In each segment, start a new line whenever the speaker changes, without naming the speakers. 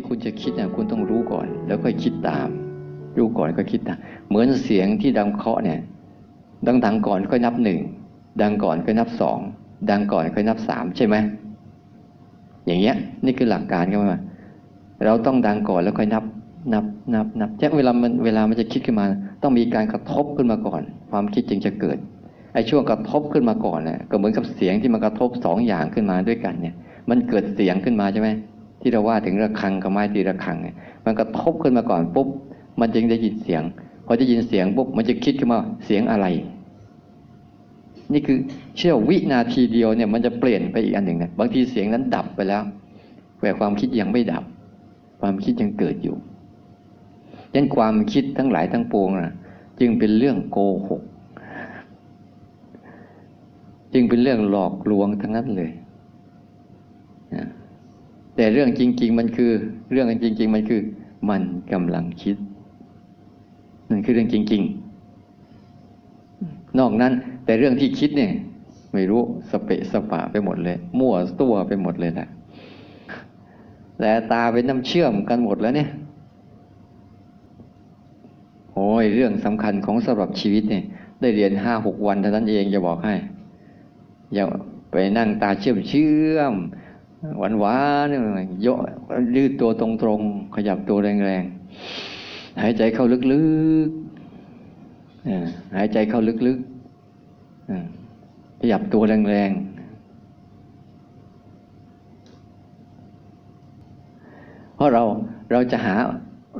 ที่คุณจะคิดเนี่ยคุณต้องรู้ก่อน แล้วค่อยคิดตาม รู้ก่อนก็คิดตามเหมือนเสียงที่ดังเคาะเนี่ย ดังดังก่อนค่อยนับหนึ่งดังก่อนค่อยนับสองดังก่อนค่อยนับสามใช่ไหมอย่างเงี้ย นี่คือหลักการกันมาเราต้องดังก่อนแล้วค่อยนับ นับนับนับแค่เวลามันเวลามันจะคิดขึ้นมา ต้องมีการกระทบขึ้นมาก่อน ความคิดจึงจะเกิดไอ้ช่วงกระทบขึ้นมาก่อนเนี่ยก็เหมือนกับเสียงที่มันกระทบสองอย่างขึ้นมาด้วยกันเนี่ย มันเกิดเสียงขึ้นมาใช่ไหม ที่เราว่าถึงระฆังกับไม้ตีระฆังเนี่ยมันกระทบขึ้นมาก่อนปุ๊บมันจึงได้ยินเสียงพอจะยินเสียงปุ๊บมันจะคิดขึ้นมาเสียงอะไร นี่คือเชื่อวินาทีเดียวเนี่ยมันจะเปลี่ยนไปอีกอันหนึ่งนะบางทีเสียงนั้นดับไปแล้วแต่ความคิดยังไม่ดับ ความคิดยังเกิดอยู่ยันความคิดทั้งหลายทั้งปวงนะจึงเป็นเรื่องโกหก จึงเป็นเรื่องหลอกลวงทั้งนั้นเลย แต่เรื่องจริง ๆ มันคือ เรื่องจริง ๆ มันคือ มันกำลังคิดนั่นคือเรื่องจริง ๆ นอกนั้น แต่เรื่องที่คิดเนี่ย ไม่รู้สเปะสปะไปหมดเลย มั่วตัวไปหมดเลยแหละแต่ตาเป็นน้ำเชื่อมกันหมดแล้วเนี่ยโอ้ยเรื่องสำคัญของสำหรับชีวิตเนี่ย ได้เรียนห้าหกวันเท่านั้นเองจะบอกให้ อย่าไปนั่งตาเชื่อมเชื่อม หวานหวานเยอะยืดตัวตรงๆ ขยับตัวแรงๆ หายใจเข้าลึกๆหายใจเข้าลึกๆขยับตัวแรงๆ เพราะเราเราจะหา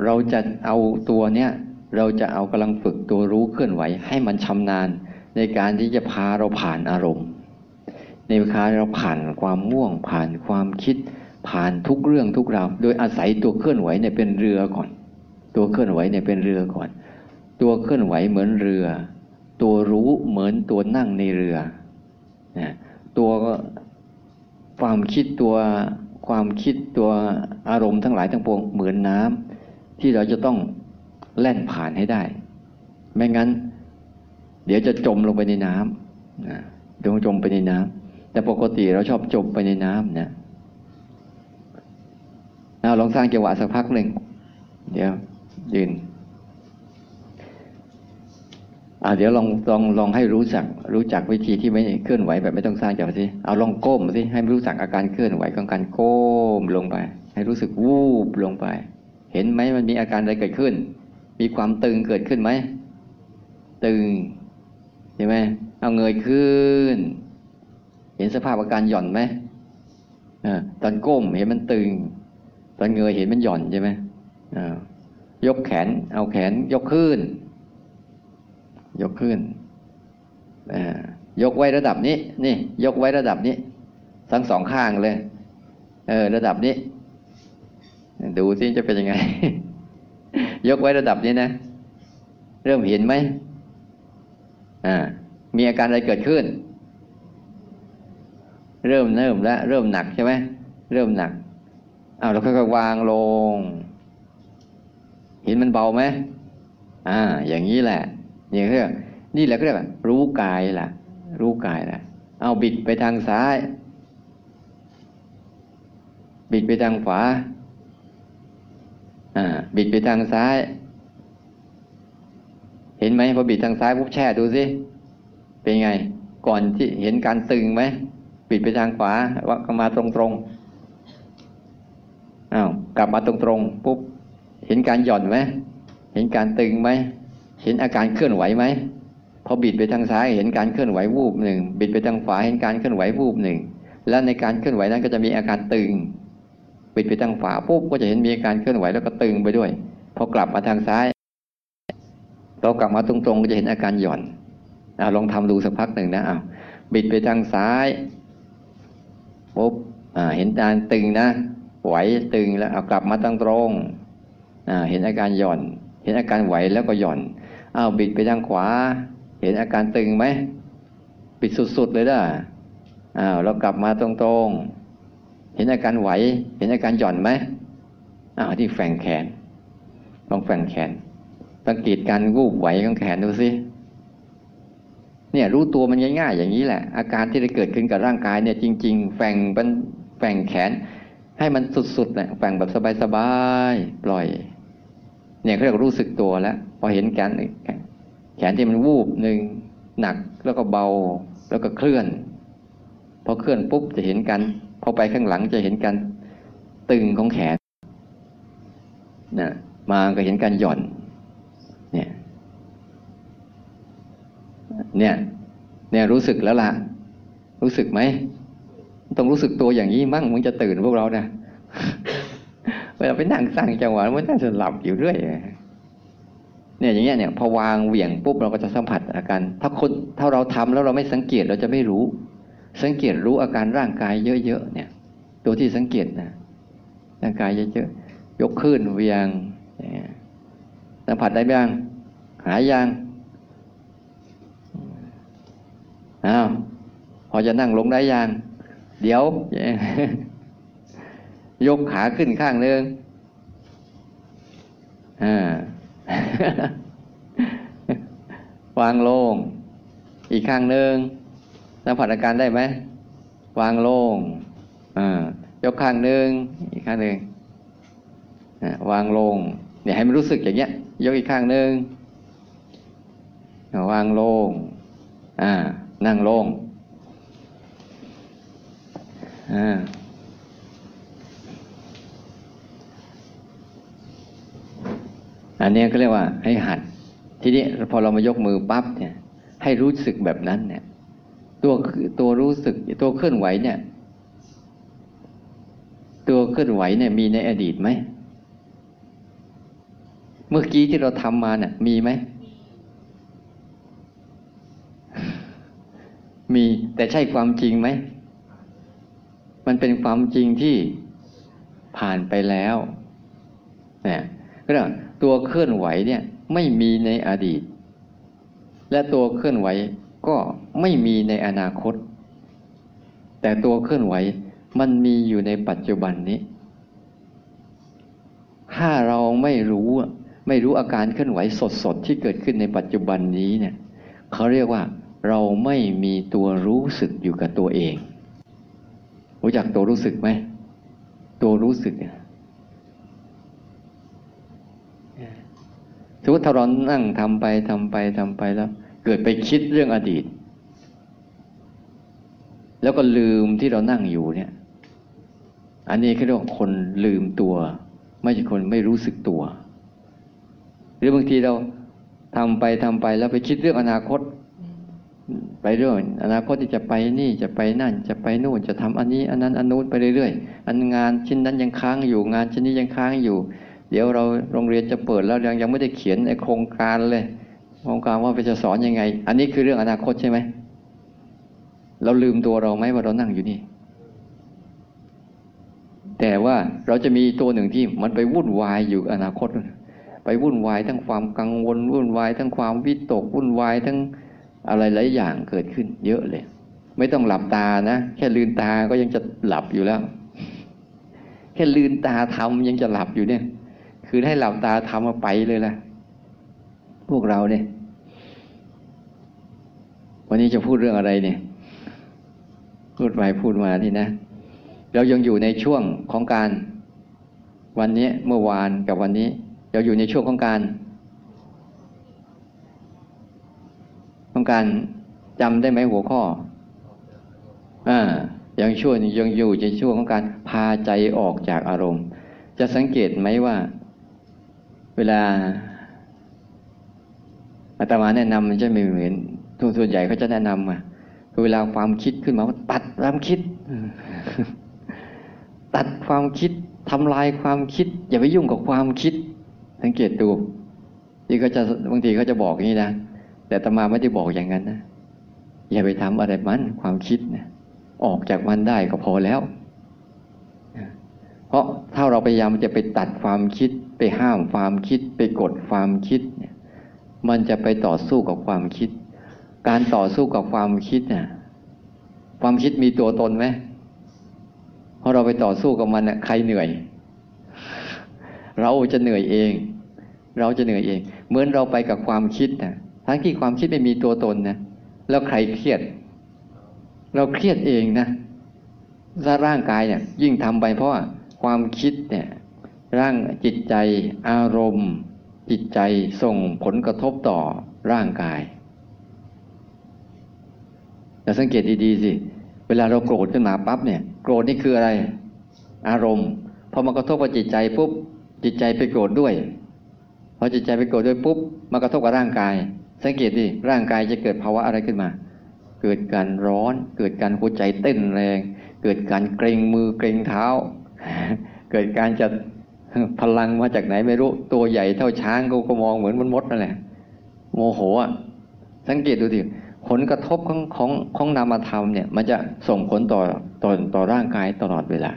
เราจะเอาตัวเนี้ยเราจะเอากำลังฝึกตัวรู้เคลื่อนไหว ให้มันชำนาญในการที่จะพาเราผ่านอารมณ์ ในกาเราผ่านความม่วงผ่านความคิด ผ่านทุกเรื่องทุกราวโดยอาศัยตัวเคลื่อนไหวเนี่ยเป็นเรือก่อน ตัวเคลื่อนไหวเนี่ยเป็นเรือก่อน ตัวเคลื่อนไหวเหมือนเรือ ตัวรู้เหมือนตัวนั่งในเรือนะตัวความคิดตัวความคิดตัวอารมณ์ทั้งหลายทั้งปวงเหมือนน้ำที่เราจะต้องแล่นผ่านให้ได้ ไม่งั้น เดี๋ยวจะจมลงไปในน้ำนะเดี๋ยวจมไปในน้ำ แต่ปกติเราชอบจมไปในน้ำนะเราลองสร้างจังหวะสักพักหนึ่ง เดี๋ยวยืนอ่าเดี๋ยวลองลองลองให้รู้จัก รู้จักวิธีที่ไม่เคลื่อนไหวแบบไม่ต้องสร้างจังหวะสิเอาลองก้มสิให้รู้จักอาการเคลื่อนไหวของการก้มลงไป ให้รู้สึกวูบลงไป เห็นไหมมันมีอาการอะไรเกิดขึ้น มีความตึงเกิดขึ้นไหมตึงเห็นไหมเอาเงยขึ้น เห็นสภาพอาการหย่อนไหมอตอนก้มเห็นมันตึง ตอนเงยเห็นมันหย่อนใช่ไหมยกแขน เอาแขนยกขึ้น ยกขึ้นยกไว้ระดับนี้ นี่ ยกไว้ระดับนี้ ทั้งสองข้างเลย เออ ระดับนี้ ดูสิจะเป็นยังไง ยกไว้ระดับนี้นะ เริ่มเห็นไหมอ่า มีอาการอะไรเกิดขึ้น เริ่มเริ่มแล้วเริ่มหนักใช่ไหมเริ่มหนักอ้าวเราค่อยๆวางลง เห็นมันเบาไหมอ่า อย่างนี้แหละนี่เรียกนี่แหละก็เรียกว่ารู้กายล่ะ รู้กายล่ะ เอาบิดไปทางซ้าย บิดไปทางขวาอ่าบิดไปทางซ้าย เห็นไหมพอบิดทางซ้ายปุ๊บแช่ดูสิเป็นไง ก่อนที่เห็นการตึงไหม บิดไปทางขวาว่ากมาตรงตรงอ้าวกลับมาตรงตรงปุ๊บเห็นการหย่อนไหมเห็นการตึงไหมเห็นอาการเคลื่อนไหวไหมพอบิดไปทางซ้ายเห็นการเคลื่อนไหววูบหนึ่งบิดไปทางขวาเห็นการเคลื่อนไหววูบหนึ่งแล้วในการเคลื่อนไหวนั้นก็จะมีอาการตึง บิดไปทางขวาปุ๊บก็จะเห็นมีอาการเคลื่อนไหวแล้วก็ตึงไปด้วย พอกลับมาทางซ้ายเรากลับมาตรงๆก็จะเห็นอาการหย่อนอลองทำดูสักพักหนึ่งนะอ้าวบิดไปทางซ้าย ปุ๊บเห็นการตึงนะไหวตึงแล้วเอากลับมาตั้งตรงเห็นอาการหย่อน เห็นอาการไหวแล้วก็หย่อนเอาบิดไปทางขวา เห็นอาการตึงไหมบิดสุดๆเลยด้อ้าวเรากลับมาตรงๆ เห็นอาการไหว เห็นอาการหย่อนไหมอ้าวที่แฝงแขนลองแฝงแขนสังเกตการวูบไหวของแขนดูสิ เนี่ยรู้ตัวมันง่ายๆอย่างนี้แหละ อาการที่ได้เกิดขึ้นกับร่างกายเนี่ยจริง ๆแฝงเป็นแฝงแขน ให้มันสุดๆเนี่ยแบ่งแบบสบายๆปล่อย เนี่ยเขาเรียกรู้สึกตัวแล้วพอเห็นแขนแขนที่มันวูบหนึ่งหนักแล้วก็เบาแล้วก็เคลื่อน พอเคลื่อนปุ๊บจะเห็นกัน พอไปข้างหลังจะเห็นกัน ตึงของแขนนะมาก็เห็นการหย่อน เนี่ย เนี่ย เนี่ยรู้สึกแล้วล่ะ รู้สึกไหมต้องรู้สึกตัวอย่างนี้มั่งมึงจะตื่นพวกเรานะเวลาไปนั่งสร้างจังหวะมันน่าจะหลับอยู่เรื่อยเนี่ยอย่างเงี้ยเนี่ยพอวางเหวี่ยงปุ๊บเราก็จะสัมผัสอาการ ถ้าคนถ้าเราทำแล้วเราไม่สังเกตเราจะไม่รู้ สังเกตรู้อาการร่างกายเยอะๆเนี่ย ตัวที่สังเกตนะร่างกายเยอะๆยกขึ้นเวี่ยงสัมผัสได้บ้างหายยัง อ้าวพอจะนั่งลงได้ยัง เดี๋ยว ยกขาขึ้นข้างหนึ่งอ่าวางลง อีกข้างหนึ่งสัมผัสอาการได้ไหม วางลงอ่ายกข้างหนึ่งอีกข้างหนึ่งวางลง เนี่ยให้มันรู้สึกอย่างเงี้ย ยกอีกข้างหนึ่งวางลง อ่า นั่งลงอ่าอันนี้ก็เรียกว่าให้หัด ทีนี้พอเรามายกมือปั๊บเนี่ย ให้รู้สึกแบบนั้นเนี่ย ตัวตัวรู้สึกตัวเคลื่อนไหวเนี่ย ตัวเคลื่อนไหวเนี่ยมีในอดีตไหม เมื่อกี้ที่เราทำมาเนี่ยมีไหม มีแต่ใช่ความจริงไหม มันเป็นความจริงที่ผ่านไปแล้วเนี่ยก็ตัวเคลื่อนไหวเนี่ยไม่มีในอดีต และตัวเคลื่อนไหวก็ไม่มีในอนาคต แต่ตัวเคลื่อนไหวมันมีอยู่ในปัจจุบันนี้ ถ้าเราไม่รู้ไม่รู้อาการเคลื่อนไหวสดๆที่เกิดขึ้นในปัจจุบันนี้เนี่ยเขาเรียกว่า เราไม่มีตัวรู้สึกอยู่กับตัวเอง รู้จักตัวรู้สึกไหม ตัวรู้สึกสมมติถ้าเรานั่งทำไปทำไปทำไปแล้ว เกิดไปคิดเรื่องอดีต แล้วก็ลืมที่เรานั่งอยู่เนี่ย อันนี้เขาเรียกว่าคนลืมตัว ไม่ใช่คนไม่รู้สึกตัว หรือบางทีเราทำไปทำไปแล้วไปคิดเรื่องอนาคต ไปเรื่องอนาคตที่จะไปนี่จะไปนั่น จะไปนู่นจะทำอันนี้ อันนั้นอันนู้นไปเรื่อยๆ อันงานชิ้นนั้นยังค้างอยู่งานชิ้นนี้ยังค้างอยู่ เดี๋ยวเราโรงเรียนจะเปิดแล้วยังยังไม่ได้เขียนไอโครงการเลยโครงการว่าไปจะสอนยังไง อันนี้คือเรื่องอนาคตใช่ไหมเราลืมตัวเราไหมว่าเรานั่งอยู่นี่ แต่ว่าเราจะมีตัวหนึ่งที่มันไปวุ่นวายอยู่อนาคต ไปวุ่นวายทั้งความกังวล วุ่นวายทั้งความวิตกวุ่นวายทั้ง อะไรหลายอย่างเกิดขึ้น เยอะเลย ไม่ต้องหลับตานะ แค่ลืนตาก็ยังจะหลับอยู่แล้ว แค่ลืนตาทำยังจะหลับอยู่เนี่ย คือให้หลับตาทำมาไปเลยล่ะ พวกเราเนี่ย วันนี้จะพูดเรื่องอะไรเนี่ย พูดไปพูดมาที่นะ เรายังอยู่ในช่วงของการวันนี้เมื่อวานกับวันนี้ เราอยู่ในช่วงของการ ของการจำได้ไหมหัวข้ออ่ายังช่วงยังอยู่ในช่วงของการพาใจออกจากอารมณ์ จะสังเกตไหมว่า เวลาอาตมาแนะนำมันจะไม่เหมือนทุกส่วนใหญ่เขาจะแนะนำมาเวลาความคิดขึ้นมาตัดความคิด ตัดความคิดทำลายความคิด อย่าไปยุ่งกับความคิด สังเกตดูที่เขาจะบางทีเขาจะบอกอย่างนี้นะ แต่ตมาไม่ได้บอกอย่างนั้นนะ อย่าไปทำอะไรมันความคิดนะออกจากมันได้ก็พอแล้ว เพราะถ้าเราพยายามจะไปตัดความคิด ไปห้ามความคิด ไปกดความคิดเนี่ยมันจะไปต่อสู้กับความคิด การต่อสู้กับความคิดเนี่ยความคิดมีตัวตนไหมพอเราไปต่อสู้กับมันน่ะใครเหนื่อย เราจะเหนื่อยเอง เราจะเหนื่อยเอง เหมือนเราไปกับความคิดนะ ทั้งที่ความคิดไม่มีตัวตนนะแล้วใครเครียด เราเครียดเองนะถ้าร่างกายเนี่ยยิ่งทำไปเพราะว่าความคิดเนี่ยร่างจิตใจอารมณ์ จิตใจส่งผลกระทบต่อร่างกายแต่สังเกตดีๆสิ เวลาเราโกรธขึ้นมาปั๊บเนี่ยโกรธนี่คืออะไร อารมณ์พอมากระทบกับจิตใจปุ๊บจิตใจไปโกรธด้วยพอจิตใจไปโกรธด้วยปุ๊บมากระทบกับร่างกาย สังเกตดิร่างกายจะเกิดภาวะอะไรขึ้นมา เกิดการร้อน เกิดการหัวใจเต้นแรง เกิดการเกรงมือเกรงเท้า เกิดการจะพลังมาจากไหนไม่รู้ตัวใหญ่เท่าช้างก็มองเหมือนมันมดนั่นแหละโมโหอะสังเกตดูดิผลกระทบของของของนามธรรมเนี่ยมันจะส่งผลต่อต่อต่อร่างกายตลอดเวลา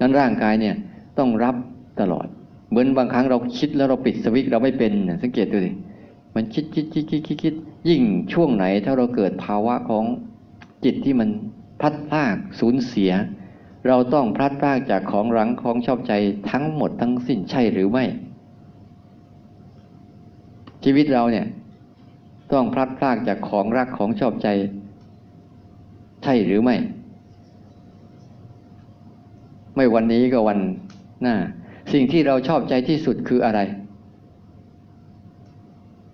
นั้นร่างกายเนี่ยต้องรับตลอด เหมือนบางครั้งเราคิดแล้วเราปิดสวิตช์เราไม่เป็นสังเกตดูดิ มันคิดคิดคิดคิดคิดคิดยิ่งช่วงไหนถ้าเราเกิดภาวะของจิตที่มันพลัดพรากสูญเสีย เราต้องพลัดพรากจากของรังของชอบใจทั้งหมดทั้งสิ้นใช่หรือไม่ ชีวิตเราเนี่ยต้องพลัดพรากจากของรักของชอบใจ ใช่หรือไม่ ไม่วันนี้ก็วันหน้าสิ่งที่เราชอบใจที่สุดคืออะไร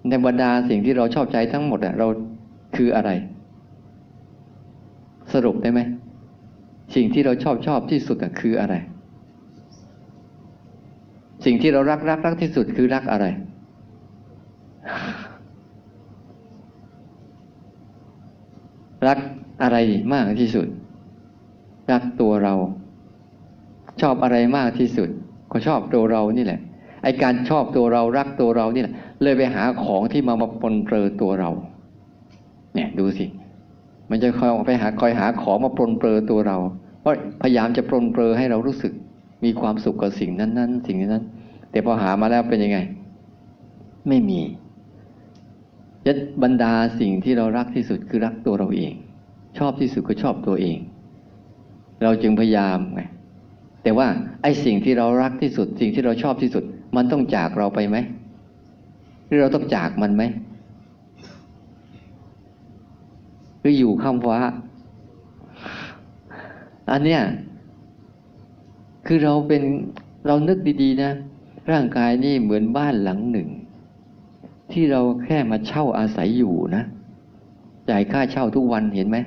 ในบรรดาสิ่งที่เราชอบใจทั้งหมดเราคืออะไร สรุปได้ไหมสิ่งที่เราชอบชอบที่สุดคืออะไร สิ่งที่เรารักรักรักที่สุดคือรักอะไร รักอะไรมากที่สุด รักตัวเรา ชอบอะไรมากที่สุด ก็ชอบตัวเรานี่แหละไอการชอบตัวเรารักตัวเรานี่แหละ เลยไปหาของที่มามาปนเปื้อตัวเรา เนี่ยดูสิ มันจะคอยไปหาคอยหาของมาปนเปื้อตัวเรา เพราะพยายามจะปนเปื้อให้เรารู้สึก มีความสุขกับสิ่งนั้น ๆ สิ่งนั้น แต่พอหามาแล้วเป็นยังไง ไม่มียัดบรรดาสิ่งที่เรารักที่สุดคือรักตัวเราเอง ชอบที่สุดก็ชอบตัวเอง เราจึงพยายามไงแต่ว่าไอ้สิ่งที่เรารักที่สุด สิ่งที่เราชอบที่สุด มันต้องจากเราไปไหม หรือเราต้องจากมันไหมหรืออยู่ข้ามฟ้า อันเนี้ยคือเราเป็นเรานึกดีๆนะ ร่างกายนี่เหมือนบ้านหลังหนึ่ง ที่เราแค่มาเช่าอาศัยอยู่นะจ่ายค่าเช่าทุกวันเห็นไหม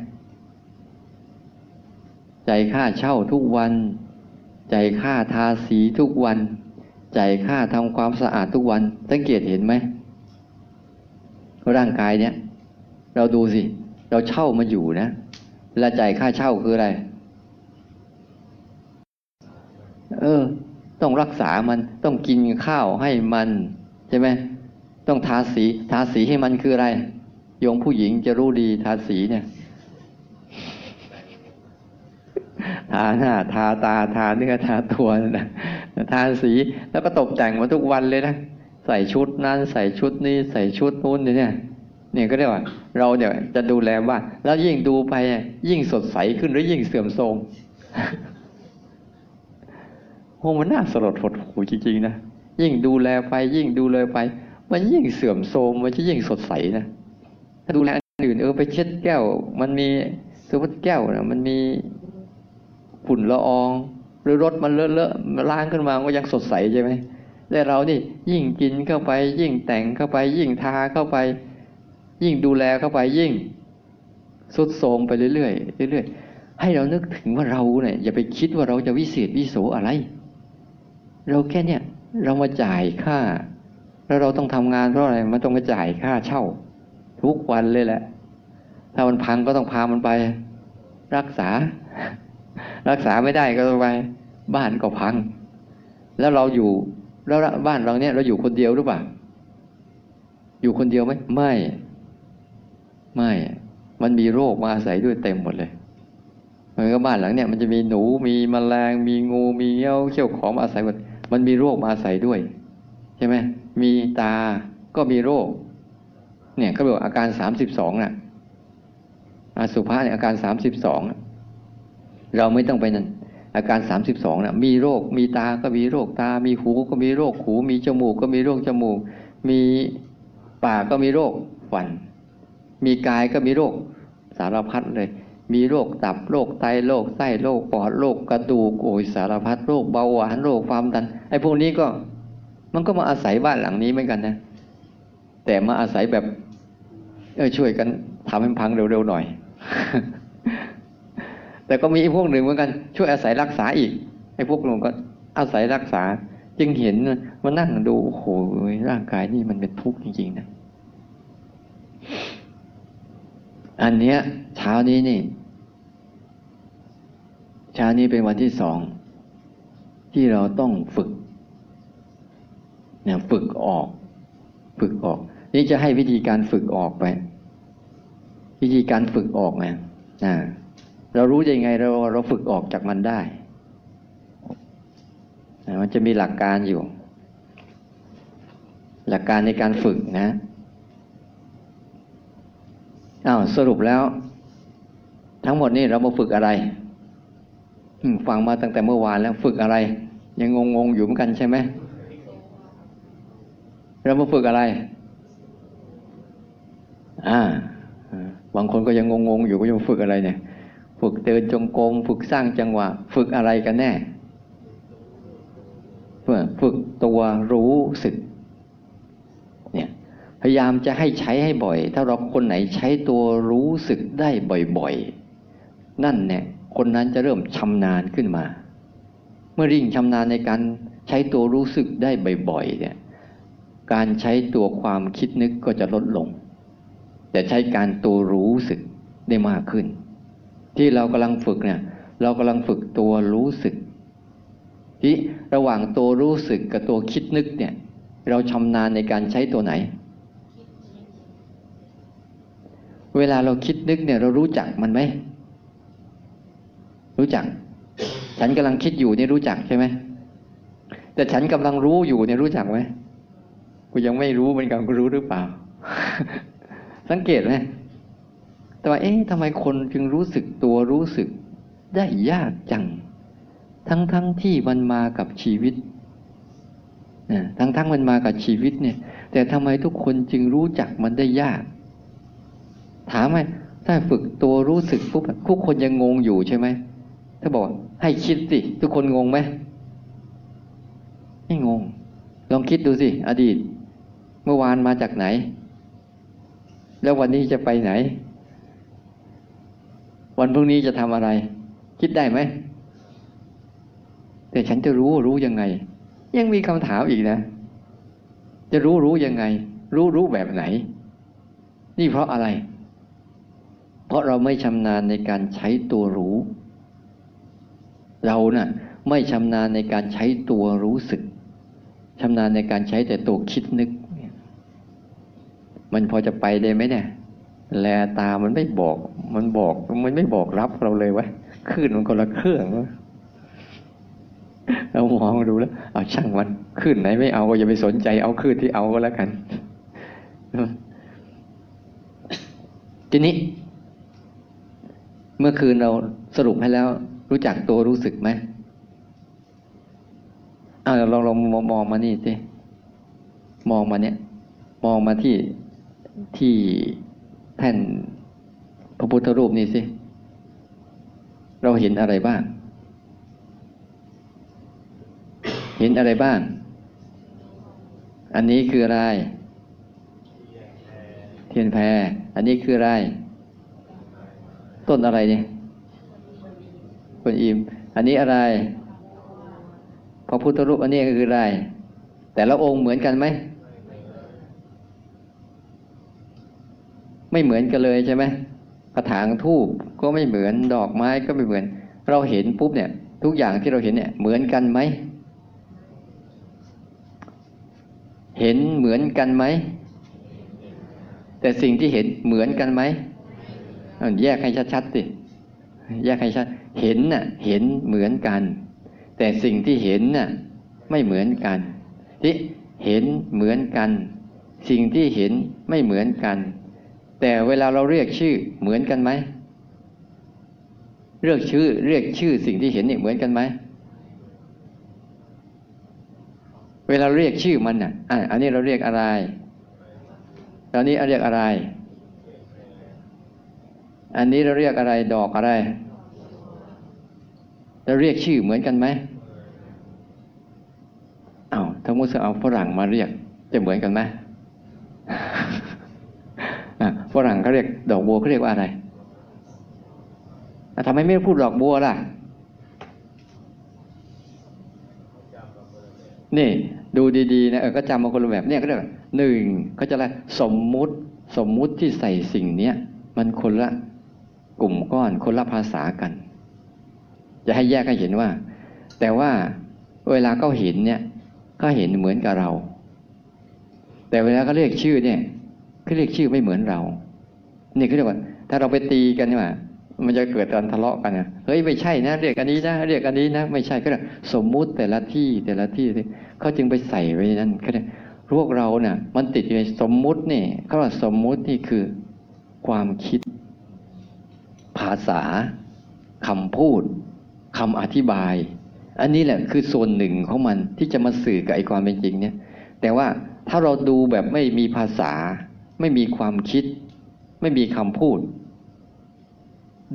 จ่ายค่าเช่าทุกวันจ่ายค่าทาสีทุกวัน จ่ายค่าทำความสะอาดทุกวัน สังเกตเห็นไหม ร่างกายเนี้ยเราดูสิ เราเช่ามาอยู่นะเวลาจ่ายค่าเช่าคืออะไร เออ ต้องรักษามันต้องกินข้าวให้มัน ใช่ไหมต้องทาสีทาสีให้มันคืออะไรโยงผู้หญิงจะรู้ดีทาสีเนี่ยทาหน้าทาตาทาเนื้อทาตัวนะ ทาสีแล้วก็ตกแต่งมาทุกวันเลยนะใส่ชุดนั้นใส่ชุดนี้ใส่ชุดนู้นเนี่ยเนี่ยก็เรียกว่า เราเนี่ยจะดูแลบ้านแล้วยิ่งดูไปยิ่งสดใสขึ้นหรือยิ่งเสื่อมโทรมโอ้มันน่าสลดหดหูจริงๆนะยิ่งดูแลไปยิ่งดูแลไป มันยิ่งเสื่อมโทรมมันจะยิ่งสดใสนะถ้าดูแลอันอื่นเออไปเช็ดแก้ว มันมีสมมติแก้วนะมันมีฝุ่นละออง หรือรถมันเลอะเลอะล้างขึ้นมาก็ยังสดใสใช่ไหมแต่เรานี่ยิ่งกินเข้าไป ยิ่งแต่งเข้าไป ยิ่งทาเข้าไป ยิ่งดูแลเข้าไปยิ่งสุดโทมไปเรื่อยๆเรื่อยๆให้เรานึกถึงว่าเราเนี่ยอย่าไปคิดว่าเราจะวิเศษวิโสอะไร เราแค่เนี่ยเรามาจ่ายค่า แล้วเราต้องทำงานเพราะอะไรมันต้องมาจ่ายค่าเช่า ทุกวันเลยแหละ ถ้ามันพังก็ต้องพามันไป รักษา รักษาไม่ได้ก็ต้องไปบ้านก็พัง แล้วเราอยู่แล้วบ้านเราเนี่ยเราอยู่คนเดียวหรือเปล่าอยู่คนเดียวไหมไม่ ไม่ มันมีโรคมาอาศัยด้วยเต็มหมดเลยมือนกับบ้านหลังเนี่ยมันจะมีหนูมีมแมลง มีงูมีเงี้ยวเขี้ยวของมาอาศัยหมดมันมีโรคมาอาศัยด้วย ใช่ไหมมีตาก็มีโรค เนี่ยเขาบอกอาการสามสิบสองน่ะอาสุภาเนี่ยอาการสามสิบสอง เราไม่ต้องไปนั่นอาการสามสิบสองน่ะมีโรค มีตาก็มีโรคตา มีหูก็มีโรคหู มีจมูกก็มีโรคจมูก มีปากก็มีโรคฟัน มีกายก็มีโรคสารพัดเลย มีโรคตับโรคไตโรคไส้โรคปอดโรคกระดูกโอยสารพัดโรคเบาหวานโรคความดันไอ้พวกนี้ก็มันก็มาอาศัยบ้านหลังนี้เหมือนกันนะ แต่มาอาศัยแบบ เออช่วยกันทำให้พังเร็วๆหน่อย แต่ก็มีอีกพวกหนึ่งเหมือนกัน ช่วยอาศัยรักษาอีกไอ้พวกหนึ่งก็อาศัยรักษา จึงเห็นมานั่งดูโอ้โหร่างกายนี่มันเป็นทุกข์จริงๆนะอันเนี้ยเช้านี้นี่เช้านี้เป็นวันที่สองที่เราต้องฝึกเนี่ยฝึกออก ฝึกออก นี่จะให้วิธีการฝึกออกไป วิธีการฝึกออกไงนะ เรารู้ยังไงเราเราฝึกออกจากมันได้ มันจะมีหลักการอยู่ หลักการในการฝึกนะอ้าวสรุปแล้ว ทั้งหมดนี่เรามาฝึกอะไรฟังมาตั้งแต่เมื่อวานแล้วฝึกอะไร ยังงงๆอยู่เหมือนกันใช่ไหมเรามาฝึกอะไร อ่า บางคนก็ยังงงๆอยู่ก็ยังฝึกอะไรเนี่ย ฝึกเดินจงกรมฝึกสร้างจังหวะ ฝึกอะไรกันแน่เพื่อฝึกตัวรู้สึกเนี่ยพยายามจะให้ใช้ให้บ่อย ถ้าเราคนไหนใช้ตัวรู้สึกได้บ่อยๆ นั่นเนี่ยคนนั้นจะเริ่มชำนาญขึ้นมา เมื่อริ่งชำนาญในการใช้ตัวรู้สึกได้บ่อยๆเนี่ยการใช้ตัวความคิดนึกก็จะลดลง แต่ใช้การตัวรู้สึกได้มากขึ้น ที่เรากำลังฝึกเนี่ย เรากำลังฝึกตัวรู้สึกที่ระหว่างตัวรู้สึกกับตัวคิดนึกเนี่ย เราชำนาญในการใช้ตัวไหน เวลาเราคิดนึกเนี่ย เรารู้จักมันไหม รู้จัก ฉันกำลังคิดอยู่เนี่ยรู้จักใช่ไหมแต่ฉันกำลังรู้อยู่เนี่ยรู้จักไหมกูยังไม่รู้เหมือนกันกูรู้หรือเปล่า สังเกตไหม แต่ว่าเอ๊ะทำไมคนจึงรู้สึกตัวรู้สึกได้ยากจัง ทั้งทั้งที่มันมากับชีวิตทั้งทั้งมันมากับชีวิตเนี่ย แต่ทำไมทุกคนจึงรู้จักมันได้ยาก ถามไหมถ้าฝึกตัวรู้สึกปุ๊บทุกคนยังงงอยู่ใช่ไหมถ้าบอกให้คิดสิ ทุกคนงงไหมไม่งง ลองคิดดูสิ อดีต เมื่อวานมาจากไหน แล้ววันนี้จะไปไหน วันพรุ่งนี้จะทำอะไร คิดได้ไหม แต่ฉันจะรู้รู้ยังไง ยังมีคำถามอีกนะ จะรู้รู้ยังไง รู้รู้แบบไหน นี่เพราะอะไร เพราะเราไม่ชำนาญในการใช้ตัวรู้ เรานะ่ะไม่ชำนาญในการใช้ตัวรู้สึกชำนาญในการใช้แต่ตัวคิดนึก มันพอจะไปได้ไหมเนี่ย แลตามันไม่บอก มันบอกมันไม่บอกรับเราเลยวะคลื่นมันคนละเครื่องเรามองดูแล้ว เอาช่างมันคลื่นไหนไม่เอาก็อย่าไปสนใจเอาคลื่นที่เอาก็แล้วกันทีนี้ เมื่อคืนเราสรุปให้แล้ว รู้จักตัวรู้สึกไหมเอาลองลองมองมานี่สิมองมาเนี่ย มองมาที่ที่ แผ่นพระพุทธรูปนี้สิ เราเห็นอะไรบ้าง เห็นอะไรบ้าง อันนี้คืออะไร เทียนแพร อันนี้คืออะไร ต้นอะไรเนี่ยคนอิม อันนี้อะไร พระพุทธรูปอันนี้ก็คืออะไร แต่ละองค์เหมือนกันไหม ไม่เหมือนกันเลยใช่ไหมกระถางทูบก็ไม่เหมือนดอกไม้ก็ไม่เหมือน เราเห็นปุ๊บเนี่ย ทุกอย่างที่เราเห็นเนี่ยเหมือนกันไหมเห็นเหมือนกันไหมแต่สิ่งที่เห็นเหมือนกันไหมแยกให้ชัดๆสิแยกให้ชัดเห็นน่ะเห็นเหมือนกัน แต่สิ่งที่เห็นน่ะไม่เหมือนกันที่เห็นเหมือนกัน สิ่งที่เห็นไม่เหมือนกัน แต่เวลาเราเรียกชื่อเหมือนกันไหมเรียกชื่อเรียกชื่อสิ่งที่เห็นนี่เหมือนกันไหมเวลาเรียกชื่อมันอะอันนี้เราเรียกอะไรตอนนี้เราเรียกอะไร อันนี้เราเรียกอะไรดอกอะไร เราเรียกชื่อเหมือนกันไหมเอา้าถ้ามุสเอาฝรั่งมาเรียกจะเหมือนกันไหม ฝรั่งเขาเรียกดอกบัวเขาเรียกว่าอะไระทำไมไม่พูดดอกบัวล่ะ นี่ดูดีๆนะเออก็จำมาคนละแบบเนี่ยก็เรียกหนึ่งเขาจะอะไรสมมุติสมมุติที่ใส่สิ่งเนี้ยมันคนละกลุ่มก้อนคนละภาษากัน จะให้แยกให้เห็นว่า แต่ว่าเวลาเขาเห็นเนี่ยก็เห็นเหมือนกับเรา แต่เวลาเขาเรียกชื่อเนี่ยเขาเรียกชื่อไม่เหมือนเรา นี่เขาเรียกว่า ถ้าเราไปตีกันเนี่ยมันจะเกิดการทะเลาะกันนะเฮ้ยไม่ใช่นะ เรียกอันนี้นะเรียกอันนี้นะไม่ใช่ก็เลยสมมุติแต่ละที่แต่ละที่เขาจึงไปใส่ไว้นั่นเขาเนี่ยพวกเราเนี่ยมันติดอยู่ในสมมุตินี่เขาว่าสมมุตินี่คือความคิด ภาษาคำพูดคำอธิบาย อันนี้แหละคือส่วนหนึ่งของมันที่จะมาสื่อกับไอ้ความเป็นจริงเนี่ยแต่ว่าถ้าเราดูแบบไม่มีภาษา ไม่มีความคิด ไม่มีคำพูด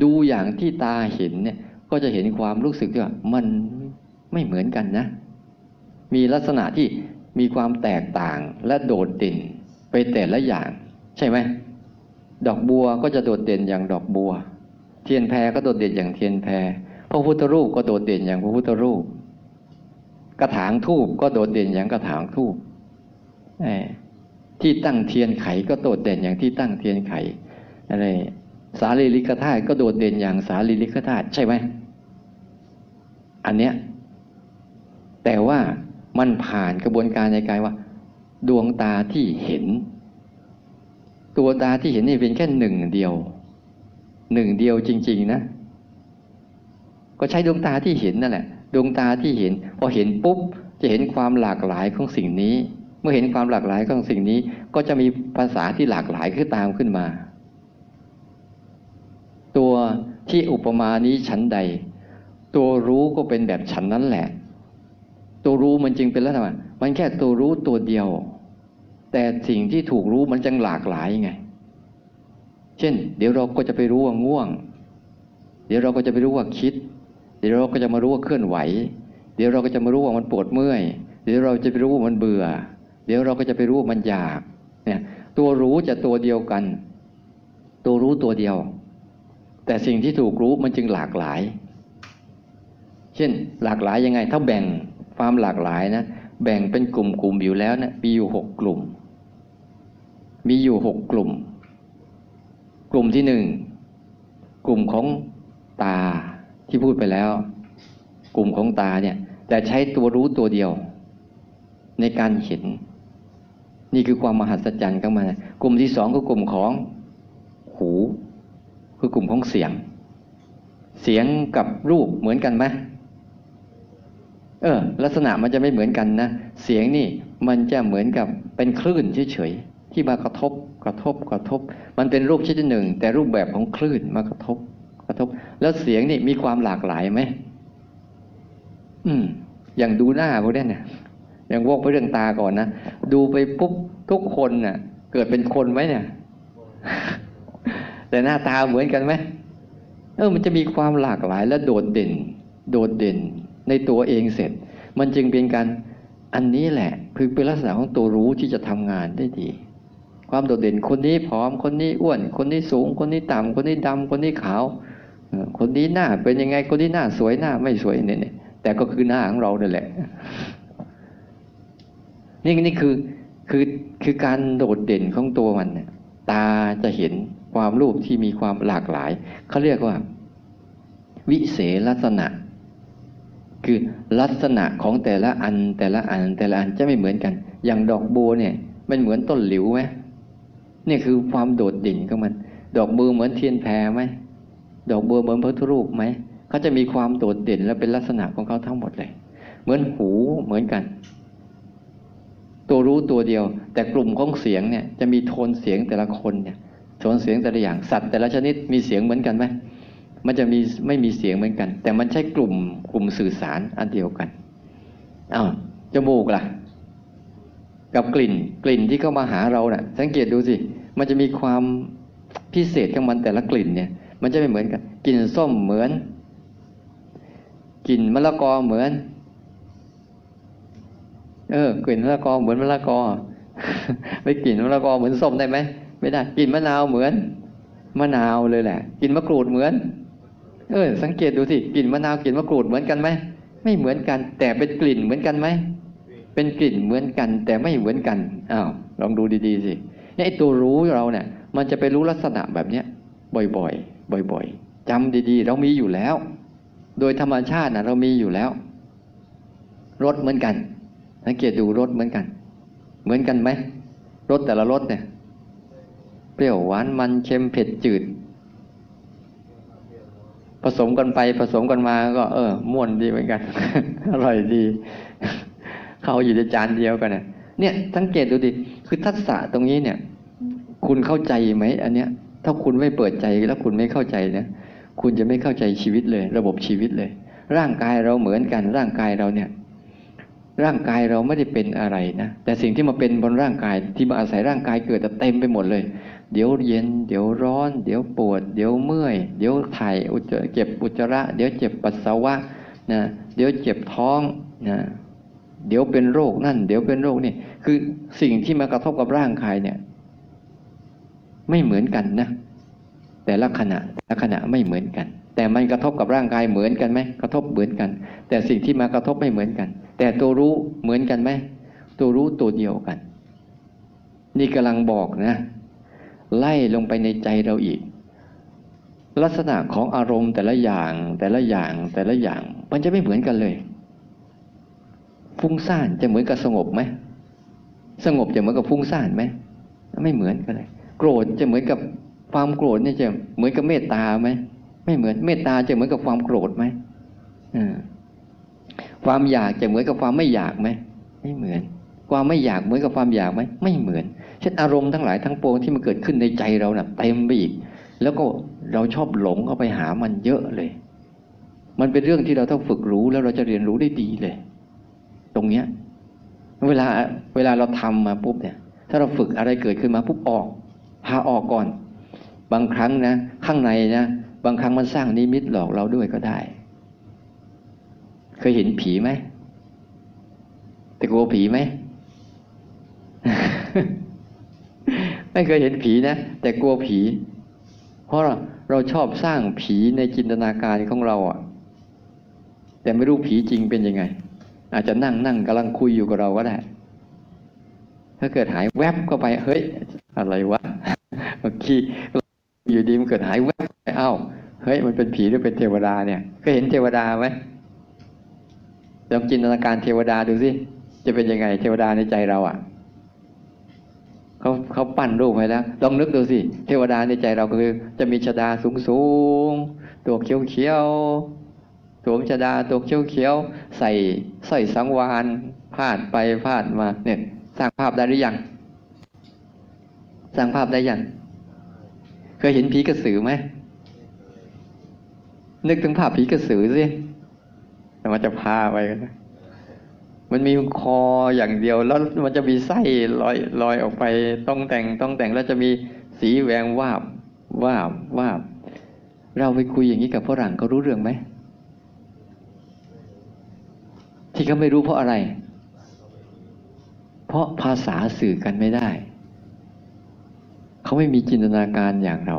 ดูอย่างที่ตาเห็นเนี่ยก็จะเห็นความรู้สึกที่ว่ามันไม่เหมือนกันนะ มีลักษณะที่มีความแตกต่างและโดดเด่นไปแต่ละอย่าง ใช่ไหมดอกบัวก็จะโดดเด่นอย่างดอกบัว เทียนแพก็โดดเด่นอย่างเทียนแพพระพุทธรูปก็โดดเด่นอย่างพระพุทธรูป กระถางทูบก็โดดเด่นอย่างกระถางทูบ ที่ตั้งเทียนไขก็โดดเด่นอย่างที่ตั้งเทียนไขอะไรสารีริกธาตุก็โดดเด่นอย่างสารีริกธาตุใช่ไหมอันเนี้ยแต่ว่ามันผ่านกระบวนการในกายว่า ดวงตาที่เห็น ตัวตาที่เห็นนี่เป็นแค่หนึ่งเดียวหนึ่งเดียวจริง ๆ นะ ก็ใช้ดวงตาที่เห็นนั่นแหละดวงตาที่เห็น พอเห็นปุ๊บจะเห็นความหลากหลายของสิ่งนี้ มื่อเห็นความหลากหลายของสิ่งนี้ ก็จะมีภาษาที่หลากหลายขึ้นตามขึ้นมา ตัวที่อุปมานี้ชั้นใด ตัวรู้ก็เป็นแบบฉันนั้นแหละ ตัวรู้มันจึงเป็นลักษณะมันแค่ตัวรู้ตัวเดียว แต่สิ่งที่ถูกรู้มันจังหลากหลายไง เช่น เดี๋ยวเราก็จะไปรู้ว่าง่วง เดี๋ยวเราก็จะไปรู้ว่าคิด เดี๋ยวเราก็จะมารู้ว่าเคลื่อนไหว เดี๋ยวเราก็จะมารู้ว่ามันปวดเมื่อย เดี๋ยวเราจะไปรู้ว่ามันเบื่อ เดี๋ยวเราก็จะไปรู้มันอยากเนี่ยตัวรู้จะตัวเดียวกัน ตัวรู้ตัวเดียว แต่สิ่งที่ถูกรู้มันจึงหลากหลาย เช่นหลากหลายยังไง ถ้าแบ่งความหลากหลายนะแบ่งเป็นกลุ่มกลุ่มอยู่แล้วนะมีอยู่หกกลุ่ม มีอยู่หกกลุ่ม กลุ่มที่หนึ่งกลุ่มของตาที่พูดไปแล้ว กลุ่มของตาเนี่ยแต่ใช้ตัวรู้ตัวเดียว ในการเห็น นี่คือความมหัศจรรย์ของมัน กลุ่มที่สองก็กลุ่มของหู คือกลุ่มของเสียง เสียงกับรูปเหมือนกันไหมเออ ลักษณะมันจะไม่เหมือนกันนะ เสียงนี่มันจะเหมือนกับเป็นคลื่นเฉยๆที่มากระทบกระทบกระทบ มันเป็นรูปชนิดหนึ่ง แต่รูปแบบของคลื่นมากระทบ กระทบ แล้วเสียงนี่มีความหลากหลายไหมอืม อย่างดูหน้าพวกนี้เนี่ย อย่างวกไปเรื่องตาก่อนนะดูไปปุ๊บทุกคนน่ะ เกิดเป็นคนไหมเนี่ย แต่หน้าตาเหมือนกันไหมเออมันจะมีความหลากหลายและโดดเด่น โดดเด่นในตัวเองเสร็จ มันจึงเป็นการอันนี้แหละ คือเป็นลักษณะของตัวรู้ที่จะทำงานได้ดี ความโดดเด่นคนนี้ผอมคนนี้อ้วน คนนี้สูง คนนี้ต่ำคนนี้ดำคนนี้ขาวคนนี้หน้าเป็นยังไงคนนี้หน้าสวยหน้าไม่สวยเนี่ยแต่ก็คือหน้าของเราเนี่ยแหละ นี่นี่คือคือคือการโดดเด่นของตัวมันเนี่ยตาจะเห็นความรูปที่มีความหลากหลายเขาเรียกว่า วิเศษลักษณะ คือลักษณะของแต่ละอันแต่ละอันแต่ละอันจะไม่เหมือนกัน อย่างดอกบัวเนี่ย มันเหมือนต้นหลิวไหมนี่คือความโดดเด่นของมัน ดอกบัวเหมือนเทียนแพรไหมดอกบัวเหมือนพระทุรูปไหมเขาจะมีความโดดเด่นและเป็นลักษณะของเขาทั้งหมดเลย เหมือนหูเหมือนกัน ตัวรู้ตัวเดียว แต่กลุ่มของเสียงเนี่ยจะมีโทนเสียงแต่ละคนเนี่ยโทนเสียงแต่ละอย่างสัตว์แต่ละชนิดมีเสียงเหมือนกันไหมมันจะมีไม่มีเสียงเหมือนกัน แต่มันใช้กลุ่มกลุ่มสื่อสารอันเดียวกันอ้าวจมูกล่ะ กับกลิ่นกลิ่นที่เข้ามาหาเราเนะ่ะ สังเกตดูสิมันจะมีความพิเศษของมันแต่ละกลิ่นเนี่ย มันจะไม่เหมือนกันกลิ่นส้มเหมือนกลิ่นมะละกอเหมือน เออกลิ่นมะละกอเหมือนมะละกอไปกลิ่นมะละกอเหมือนส้มได้ไหมไม่ได้กลิ่นมะนาวเหมือนมะนาวเลยแหละกลิ่นมะกรูดเหมือน เออ สังเกตดูสิกลิ่นมะนาวกลิ่นมะกรูดเหมือนกันไหมไม่เหมือนกัน แต่เป็นกลิ่นเหมือนกันไหมเป็นกลิ่นเหมือนกัน แต่ไม่เหมือนกันอ้าวลองดูดีๆสิเนี่ยไอตัวรู้เราเนี่ย มันจะไปรู้ลักษณะแบบเนี้ยบ่อยๆ บ่อยๆจำดีๆ เรามีอยู่แล้ว โดยธรรมชาตินะเรามีอยู่แล้วรสเหมือนกัน สังเกตดูรสเหมือนกัน เหมือนกันไหมรสแต่ละรสเนี่ย เปรี้ยวหวานมันเค็มเผ็ดจืด ผสมกันไปผสมกันมาก็ เออม่วนดีเหมือนกัน อร่อยดี เขาอยู่ในจานเดียวกันเนี่ยเนี่ยสังเกตดูดิคือทัศษะตรงนี้เนี่ย คุณเข้าใจไหมอันเนี้ย ถ้าคุณไม่เปิดใจแล้วคุณไม่เข้าใจเนี่ยคุณจะไม่เข้าใจชีวิตเลย ระบบชีวิตเลย ร่างกายเราเหมือนกันร่างกายเราเนี่ย ร่างกายเราไม่ได้เป็นอะไรนะ แต่สิ่งที่มาเป็นบนร่างกายที่มาอาศัยร่างกายเกิดแต่เต็มไปหมดเลย เดี๋ยวเย็น เดี๋ยวร้อน เดี๋ยวปวด เดี๋ยวเมื่อย เดี๋ยวถ่ายอุจจเจ็บอุจจาระ เดี๋ยวเจ็บปัสสาวะนะเดี๋ยวเจ็บท้องนะเดี๋ยวเป็นโรคนั่น เดี๋ยวเป็นโรคนี่คือสิ่งที่มากระทบกับร่างกายเนี่ย ไม่เหมือนกันนะ แต่ละขณะแต่ละขณะไม่เหมือนกัน แต่มันกระทบกับร่างกายเหมือนกันไหมกระทบเหมือนกัน แต่สิ่งที่มากระทบไม่เหมือนกัน แต่ตัวรู้เหมือนกันไหมตัวรู้ตัวเดียวกัน นี่กำลังบอกนะ ไล่ลงไปในใจเราอีก ลักษณะของอารมณ์แต่ละอย่าง แต่ละอย่างแต่ละอย่าง มันจะไม่เหมือนกันเลย ฟุ้งซ่านจะเหมือนกับสงบไหมสงบจะเหมือนกับฟุ้งซ่านไหมไม่เหมือนกันเลย โกรธจะเหมือนกับความโกรธเนี่ยจะเหมือนกับเมตตาไหมไม่เหมือนเมตตาจะเหมือนกับความโกรธไหม ความอยากจะเหมือนกับความไม่อยากไหมไม่เหมือน ความไม่อยากเหมือนกับความอยากไหมไม่เหมือน เช่นอารมณ์ทั้งหลายทั้งปวงที่มันเกิดขึ้นในใจเรานะ่ะเต็มไปอีก แล้วก็เราชอบหลงเข้าไปหามันเยอะเลย มันเป็นเรื่องที่เราต้องฝึกรู้แล้วเราจะเรียนรู้ได้ดีเลย ตรงเนี้ย เวลาเวลาเราทำมาปุ๊บเนี่ย ถ้าเราฝึกอะไรเกิดขึ้นมาปุ๊บออก พาออกก่อน บางครั้งนะ ข้างในนะ บางครั้งมันสร้างนิมิตหลอกเราด้วยก็ได้ เคยเห็นผีไหมแต่กลัวผีไหม ไม่เคยเห็นผีนะ แต่กลัวผี เพราะเราชอบสร้างผีในจินตนาการของเราอะ แต่ไม่รู้ผีจริงเป็นยังไง อาจจะนั่งนั่งกำลังคุยอยู่กับเราก็ได้ ถ้าเกิดหายแวบเข้าไป เฮ้ย อะไรวะเมื่อกี้อยู่ดีมันเกิดหายแวบไปเอ้า เฮ้ย มันเป็นผีหรือเป็นเทวดาเนี่ย เคยเห็นเทวดาไหม ลองจินตนาการเทวดาดูสิ จะเป็นยังไง เทวดาในใจเราอะเขาเขาปั้นรูปไว้แล้ว ลองนึกดูสิ เทวดาในใจเราคือ จะมีชดาสูงสูงตัวเขียวเขียวสวมชดาตัวเขียวเขียวใส่สร้อยสังวานพาดไปพาดมา เนี่ย สร้างภาพได้หรือยังสร้างภาพได้ยังเคยเห็นผีกระสือไหมนึกถึงภาพผีกระสือสิ แต่มันจะพาไปมันมีคออย่างเดียวแล้วมันจะมีไส้ลอยลอยออกไปต้องแต่งต้องแต่งแล้วจะมีสีแหวงวาบวาบวาบ เราไปคุยอย่างนี้กับฝรั่งเขารู้เรื่องไหม ที่เขาไม่รู้เพราะอะไร เพราะภาษาสื่อกันไม่ได้ เขาไม่มีจินตนาการอย่างเรา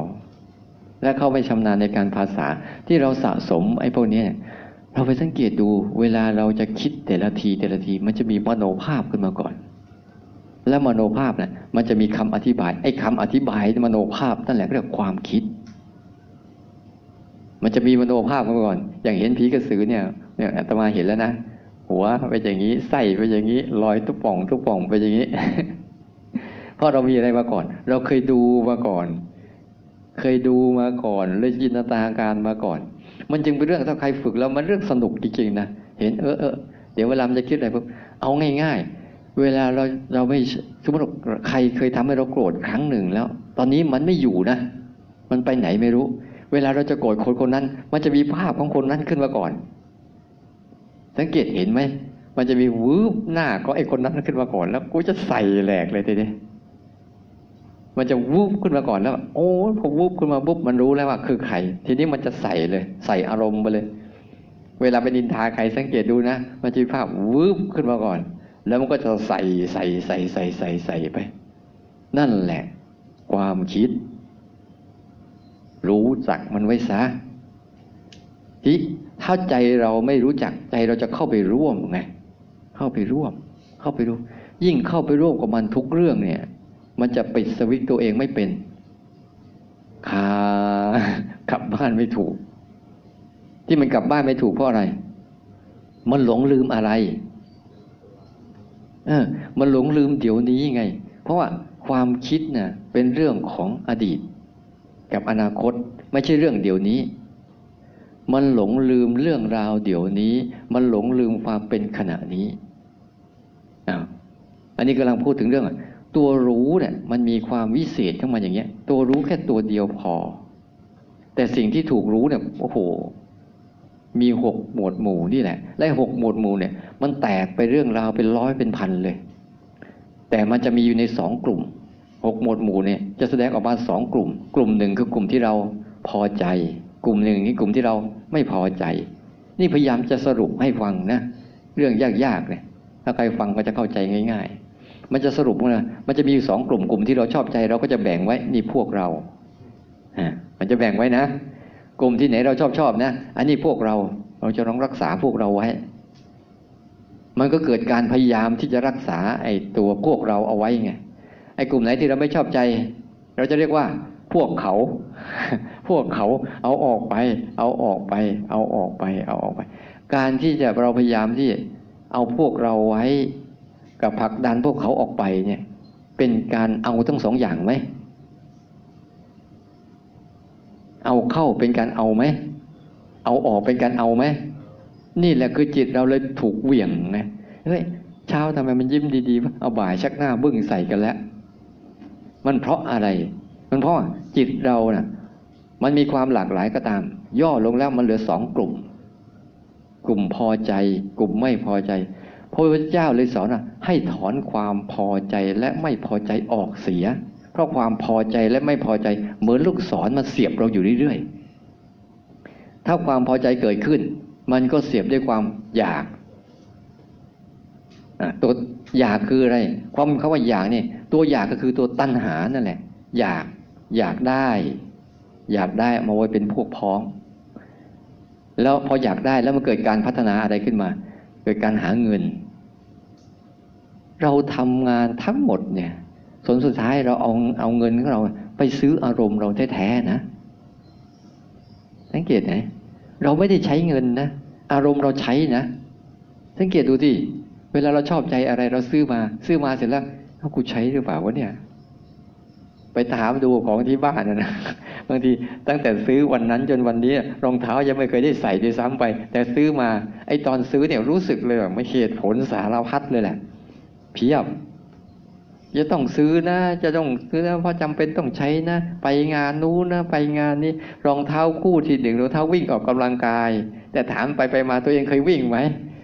และเขาไม่ชำนาญในการภาษาที่เราสะสมไอ้พวกนี้เเราไปสังเกตดูเวลาเราจะคิดแต่ละทีแต่ละทีมันจะมีมโนภาพขึ้นมาก่อน แล้วมโนภาพนะ่ะมันจะมีคำอธิบายไอ้คำอธิบายมโนภาพนั่นแหละเรียกความคิด มันจะมีมโนภาพมาก่อน อย่างเห็นผีกระสือเนี่ยเนี่ยอาตมาเห็นแล้วนะหัวไปอย่างนี้ไส้ไปอย่างนี้ลอยทุกป่องทุกป่องไปอย่างนี้ เพราะเรามีอะไรมาก่อน เราเคยดูมาก่อน เคยดูมาก่อนเลยจินตนาการมาก่อน มันจึงเป็นเรื่องถ้าใครฝึกแล้วมันเรื่องสนุกจริงๆนะเห็นเออเออเดี๋ยวเวลามันจะคิดอะไรปุ๊บเอาง่าย ๆ เวลาเราเราไม่สมมติใครเคยทำให้เราโกรธครั้งหนึ่งแล้ว ตอนนี้มันไม่อยู่นะ มันไปไหนไม่รู้ เวลาเราจะโกรธคนคนนั้น มันจะมีภาพของคนนั้นขึ้นมาก่อน สังเกตเห็นไหมมันจะมีวืบหน้าก็ไอ้คนนั้นขึ้นมาก่อนแล้วกูจะใส่แหลกเลยทีนี้ มันจะวูบขึ้นมาก่อนแล้ว โอ้พอวูบขึ้นมาปุ๊บมันรู้แล้วว่าคือใคร ทีนี้มันจะใส่เลย ใส่อารมณ์ไปเลย เวลาไปนินทาใครสังเกตดูนะ มันจะมีภาพวูบขึ้นมาก่อน แล้วมันก็จะใส่ใส่ใส่ใส่ใส่ใส่ไป นั่นแหละ ความคิด รู้จักมันไว้ซะที่ถ้าใจเราไม่รู้จักใจเราจะเข้าไปร่วมไงเข้าไปร่วม เข้าไปร่วม ยิ่งเข้าไปร่วมกับมันทุกเรื่องเนี่ย มันจะปิดสวิตตัวเองไม่เป็นคากลับบ้านไม่ถูก ที่มันกลับบ้านไม่ถูกเพราะอะไร มันหลงลืมอะไรเออมันหลงลืมเดี๋ยวนี้ไง เพราะว่าความคิดเนะ่ะเป็นเรื่องของอดีต กับอนาคตไม่ใช่เรื่องเดี๋ยวนี้ มันหลงลืมเรื่องราวเดี๋ยวนี้ มันหลงลืมความเป็นขณะนี้อ้าวอันนี้กำลังพูดถึงเรื่อง ตัวรู้เนี่ยมันมีความวิเศษขึ้นมาอย่างเงี้ย ตัวรู้แค่ตัวเดียวพอ แต่สิ่งที่ถูกรู้เนี่ยโอ้โห มีหกหมวดหมู่นี่แหละและหกหมวดหมู่เนี่ย มันแตกไปเรื่องราวเป็นร้อยเป็นพันเลย แต่มันจะมีอยู่ในสองกลุ่มหกหมวดหมู่เนี่ยจะแสดงออกมาสองกลุ่ม กลุ่มหนึ่งคือกลุ่มที่เราพอใจ กลุ่มหนึ่งนี่กลุ่มที่เราไม่พอใจ นี่พยายามจะสรุปให้ฟังนะ เรื่องยากๆเนี่ยถ้าใครฟังก็จะเข้าใจง่าย ๆ มันจะสรุปว่ามันจะมีอยู่สองกลุ่มกลุ่มที่เราชอบใจเราก็จะแบ่งไว้นี่พวกเราอ่ามันจะแบ่งไว้นะ กลุ่มที่ไหนเราชอบชอบนะ อันนี้พวกเราเราจะต้องรักษาพวกเราไว้ มันก็เกิดการพยายามที่จะรักษาไอ้ตัวพวกเราเอาไว้ไงไอ้กลุ่มไหนที่เราไม่ชอบใจ เราจะเรียกว่า พวกเขา พวกเขาเอาออกไป เอาออกไป เอาออกไป เอาออกไป การที่จะเราพยายามที่เอาพวกเราไว้ กับผลักดันพวกเขาออกไปเนี่ย เป็นการเอาทั้งสองอย่างไหม เอาเข้าเป็นการเอาไหม เอาออกเป็นการเอาไหม นี่แหละคือจิตเราเลยถูกเหวี่ยงนะเฮ้ยเช้าทำไมมันยิ้มดีๆวะเอาบ่ายชักหน้าบึ้งใส่กันแล้ว มันเพราะอะไร มันเพราะจิตเรานะ่ะ มันมีความหลากหลายก็ตาม ย่อลงแล้วมันเหลือสองกลุ่ม กลุ่มพอใจ กลุ่มไม่พอใจ พระพุทธเจ้าเลยสอนว่าให้ถอนความพอใจและไม่พอใจออกเสีย เพราะความพอใจและไม่พอใจเหมือนลูกศรมันเสียบเราอยู่เรื่อยๆ ถ้าความพอใจเกิดขึ้น มันก็เสียบด้วยความอยากตัวอยากคืออะไร ความคำว่าอยากเนี่ยตัวอยากก็คือตัวตัณหานั่นแหละ อยากอยากได้ อยากได้มาไว้เป็นพวกพ้อง แล้วพออยากได้แล้วมันเกิดการพัฒนาอะไรขึ้นมา เกิดการหาเงิน เราทำงานทั้งหมดเนี่ยผลสุดท้ายเราเอาเอาเงินของเราไปซื้ออารมณ์เราแท้ๆนะ สังเกตไหมเราไม่ได้ใช้เงินนะ อารมณ์เราใช้นะ สังเกตดูที่เวลาเราชอบใจอะไรเราซื้อมา ซื้อมาเสร็จแล้วเขากูใช้หรือเปล่าวะเนี่ย ไปถามดูของที่บ้านนะนะบางทีตั้งแต่ซื้อวันนั้นจนวันนี้รองเท้ายังไม่เคยได้ใส่ด้วยซ้ำไป แต่ซื้อมาไอ้ตอนซื้อเนี่ยรู้สึกเลยไม่เหตุผลสารพัดเลยแหละเพียบจะต้องซื้อนะ จะต้องซื้อนะเพราะจำเป็นต้องใช้นะ ไปงานนู้นนะ ไปงานนี้ รองเท้าคู่ที่หนึ่งรองเท้าวิ่งออกกำลังกาย แต่ถามไปไปมาตัวเองเคยวิ่งไหม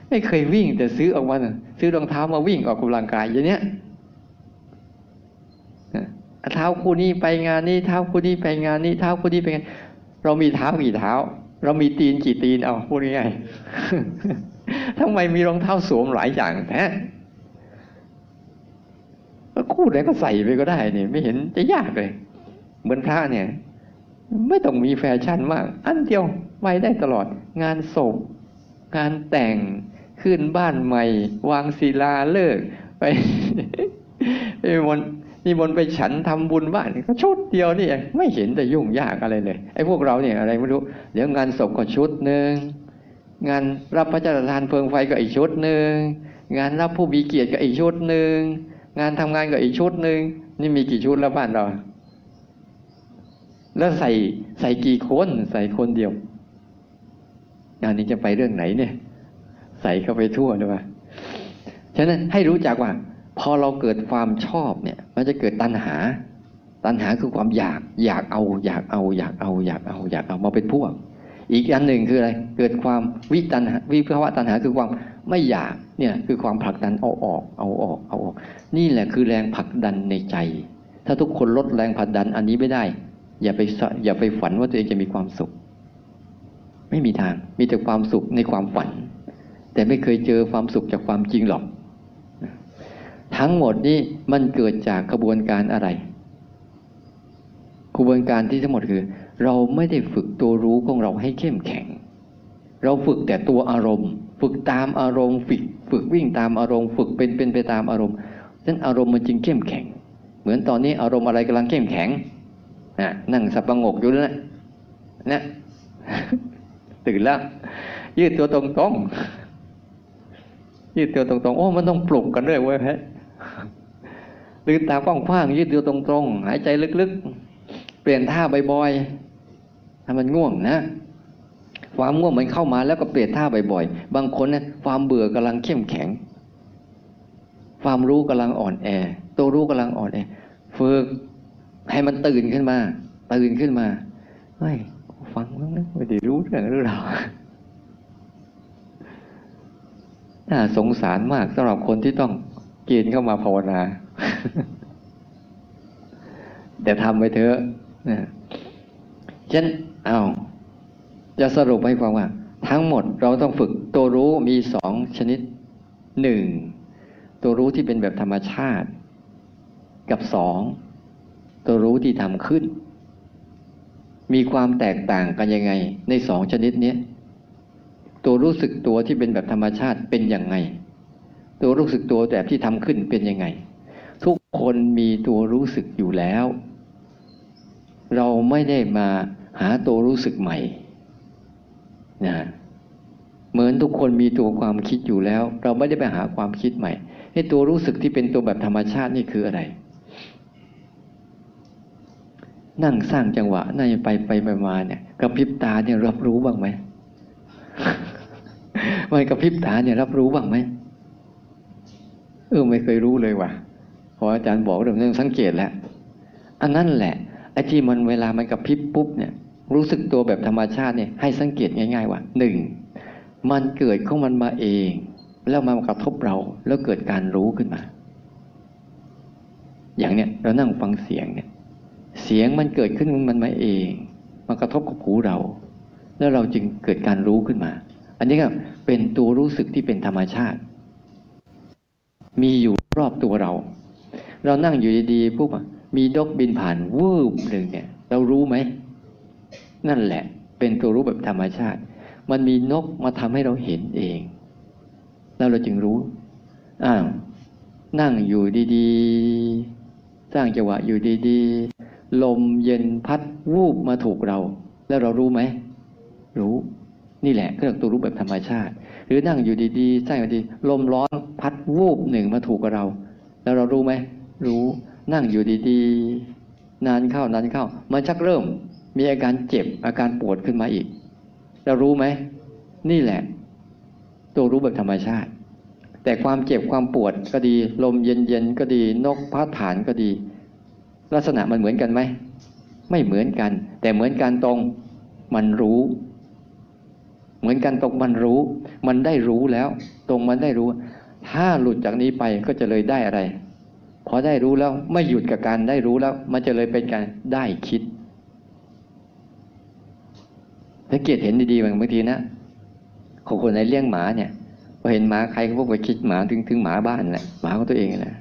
ไม่เคยวิ่งแต่ซื้อออกมาซื้อรองเท้ามาวิ่งออกกำลังกายอย่างเนี้ย เท้าคู่นี้ไปงานนี้เท้าคู่นี้ไปงานนี้เท้าคู่นี้ไปงานเรามีเท้ากี่เท้า เรามีตีนกี่ตีนเอาพูดง่ายๆทำไมมีรองเท้าสวมหลายอย่างแท้คู่ไหนก็ใส่ไปก็ได้เนี่ยไม่เห็นจะยากเลย เหมือนพระเนี่ย ไม่ต้องมีแฟชั่นมาก อันเดียวไปได้ตลอด งานศพงานแต่งขึ้นบ้านใหม่ วางศิลาเลิกไปไปมน นี่มนไปฉันทำบุญบ้านก็ชุดเดียวนี่เองไม่เห็นแต่ยุ่งยากอะไรเลยไอ้พวกเราเนี่ยอะไรไม่รู้เดี๋ยวงานศพก็ชุดหนึ่งงานรับพระเจ้าทานเพลิงไฟก็อีกชุดหนึ่งงานรับผู้มีเกียรติก็อีกชุดหนึ่งงานทำงานก็อีกชุดหนึ่งนี่มีกี่ชุดแล้วบ้านเรา แล้วใส่ใส่กี่คนใส่คนเดียวงานนี้จะไปเรื่องไหนเนี่ย ใส่เข้าไปทั่วเลยว่าฉะนั้นให้รู้จักว่า พอเราเกิดความชอบเนี่ย มันจะเกิดตัณหา ตัณหาคือความอยาก อยากเอา อยากเอา อยากเอา อยากเอา อยากเอามาเป็นพวก อีกอันหนึ่งคืออะไร เกิดความวิตัณหาวิภาวะตัณหาคือความไม่อยาก เนี่ยคือความผลักดันเอาออก เอาออก เอาออก นี่แหละคือแรงผลักดันในใจ ถ้าทุกคนลดแรงผลักดันอันนี้ไม่ได้ อย่าไปอย่าไปฝันว่าตัวเองจะมีความสุข ไม่มีทาง มีแต่ความสุขในความฝัน แต่ไม่เคยเจอความสุขจากความจริงหรอก ทั้งหมดนี้มันเกิดจากกระบวนการอะไรกระบวนการที่ทั้งหมดคือ เราไม่ได้ฝึกตัวรู้ของเราให้เข้มแข็ง เราฝึกแต่ตัวอารมณ์ ฝึกตามอารมณ์ ฝึกฝึกวิ่งตามอารมณ์ ฝึกเป็นเป็นไปตามอารมณ์นั้นอารมณ์มันจึงเข้มแข็ง เหมือนตอนนี้อารมณ์อะไรกำลังเข้มแข็งนะนั่งสับประงกอยู่แล้วนะนะตื่นแล้วยืดตัวตรงๆยืดตัวตรงๆโอ้มันต้องปลุกกันด้วยเว้ยแพะ ลืมตากว้างๆยืดตัวตรงๆ หายใจลึกๆ เปลี่ยนท่าบ่อยๆถ้ามันง่วงนะ ความง่วงมันเข้ามาแล้วก็เปลี่ยนท่าบ่อยๆ บางคนนะความเบื่อกำลังเข้มแข็ง ความรู้กำลังอ่อนแอ ตัวรู้กำลังอ่อนแอฝึกให้มันตื่นขึ้นมา ตื่นขึ้นมาเฮ้ยฟังมั้งนะไม่ได้รู้เรื่องหรือเราน่าสงสารมากสำหรับคนที่ต้องเกณฑ์เข้ามาภาวนา แต่ทำไปเถอะนะฉันเอาจะสรุปให้ฟังว่า ทั้งหมดเราต้องฝึกตัวรู้มีสองชนิดหนึ่งตัวรู้ที่เป็นแบบธรรมชาติ กับสองตัวรู้ที่ทำขึ้น มีความแตกต่างกันยังไง ในสองชนิดนี้ตัวรู้สึกตัวที่เป็นแบบธรรมชาติเป็นยังไง ตัวรู้สึกตัวแบบที่ทำขึ้นเป็นยังไง คนมีตัวรู้สึกอยู่แล้ว เราไม่ได้มาหาตัวรู้สึกใหม่นะเหมือนทุกคนมีตัวความคิดอยู่แล้ว เราไม่ได้ไปหาความคิดใหม่ให้ตัวรู้สึกที่เป็นตัวแบบธรรมชาตินี่คืออะไร นั่งสร้างจังหวะนั่งไปไปไปมาเนี่ยกระพริบตาเนี่ยรับรู้บ้างไหมไม่กระพริบตาเนี่ยรับรู้บ้างไหมเออไม่เคยรู้เลยว่ะ ออาจารย์บอกเรื่องนึงสังเกตแล้วอันนั้นแหละไอ้ที่มันเวลามันกระพริบปุ๊บเนี่ย รู้สึกตัวแบบธรรมชาติเนี่ยให้สังเกตง่าย ๆ ว่าหนึ่งมันเกิดของมันมาเอง แล้วมากระทบเราแล้วเกิดการรู้ขึ้นมา อย่างเนี้ยเรานั่งฟังเสียงเนี่ย เสียงมันเกิดขึ้นมันมาเอง มันกระทบกับหูเรา แล้วเราจึงเกิดการรู้ขึ้นมา อันนี้ก็เป็นตัวรู้สึกที่เป็นธรรมชาติ มีอยู่รอบตัวเรา เรานั่งอยู่ดีๆปุ๊บมีดกบินผ่านวืบหนึ่งเนี่ย เรารู้ไหม นั่นแหละ เป็นตัวรู้แบบธรรมชาติ มันมีนกมาทำให้เราเห็นเอง แล้วเราจึงรู้อ้าวนั่งอยู่ดีๆ สร้างจังหวะอยู่ดีๆ ลมเย็นพัดวูบมาถูกเรา แล้วเรารู้ไหม รู้นี่แหละเครื่องตัวรู้แบบธรรมชาติ หรือนั่งอยู่ดีๆสร้างอยู่ดีลมร้อนพัดวูบหนึ่งมาถูกกับเรา แล้วเรารู้ไหม รู้นั่งอยู่ดีๆ นานเข้านานเข้า มันชักเริ่มมีอาการเจ็บอาการปวดขึ้นมาอีก เรารู้ไหม นี่แหละ ตัวรู้แบบธรรมชาติ แต่ความเจ็บความปวดก็ดี ลมเย็นๆก็ดี นกพัดผ่านก็ดี ลักษณะมันเหมือนกันไหม ไม่เหมือนกัน แต่เหมือนกันตรงมันรู้ เหมือนกันตรงมันรู้ มันได้รู้แล้ว ตรงมันได้รู้ ถ้าหลุดจากนี้ไปก็จะเลยได้อะไร พอได้รู้แล้วไม่หยุดกับการได้รู้แล้ว มันจะเลยเป็นการได้คิดสังเกตเห็นดีๆบางทีนะของคนไหนเลี้ยงหมาเนี่ยพอเห็นหมาใครก็พวกไปคิดหมาถึงถึงหมาบ้านแหละหมาของตัวเองแหละ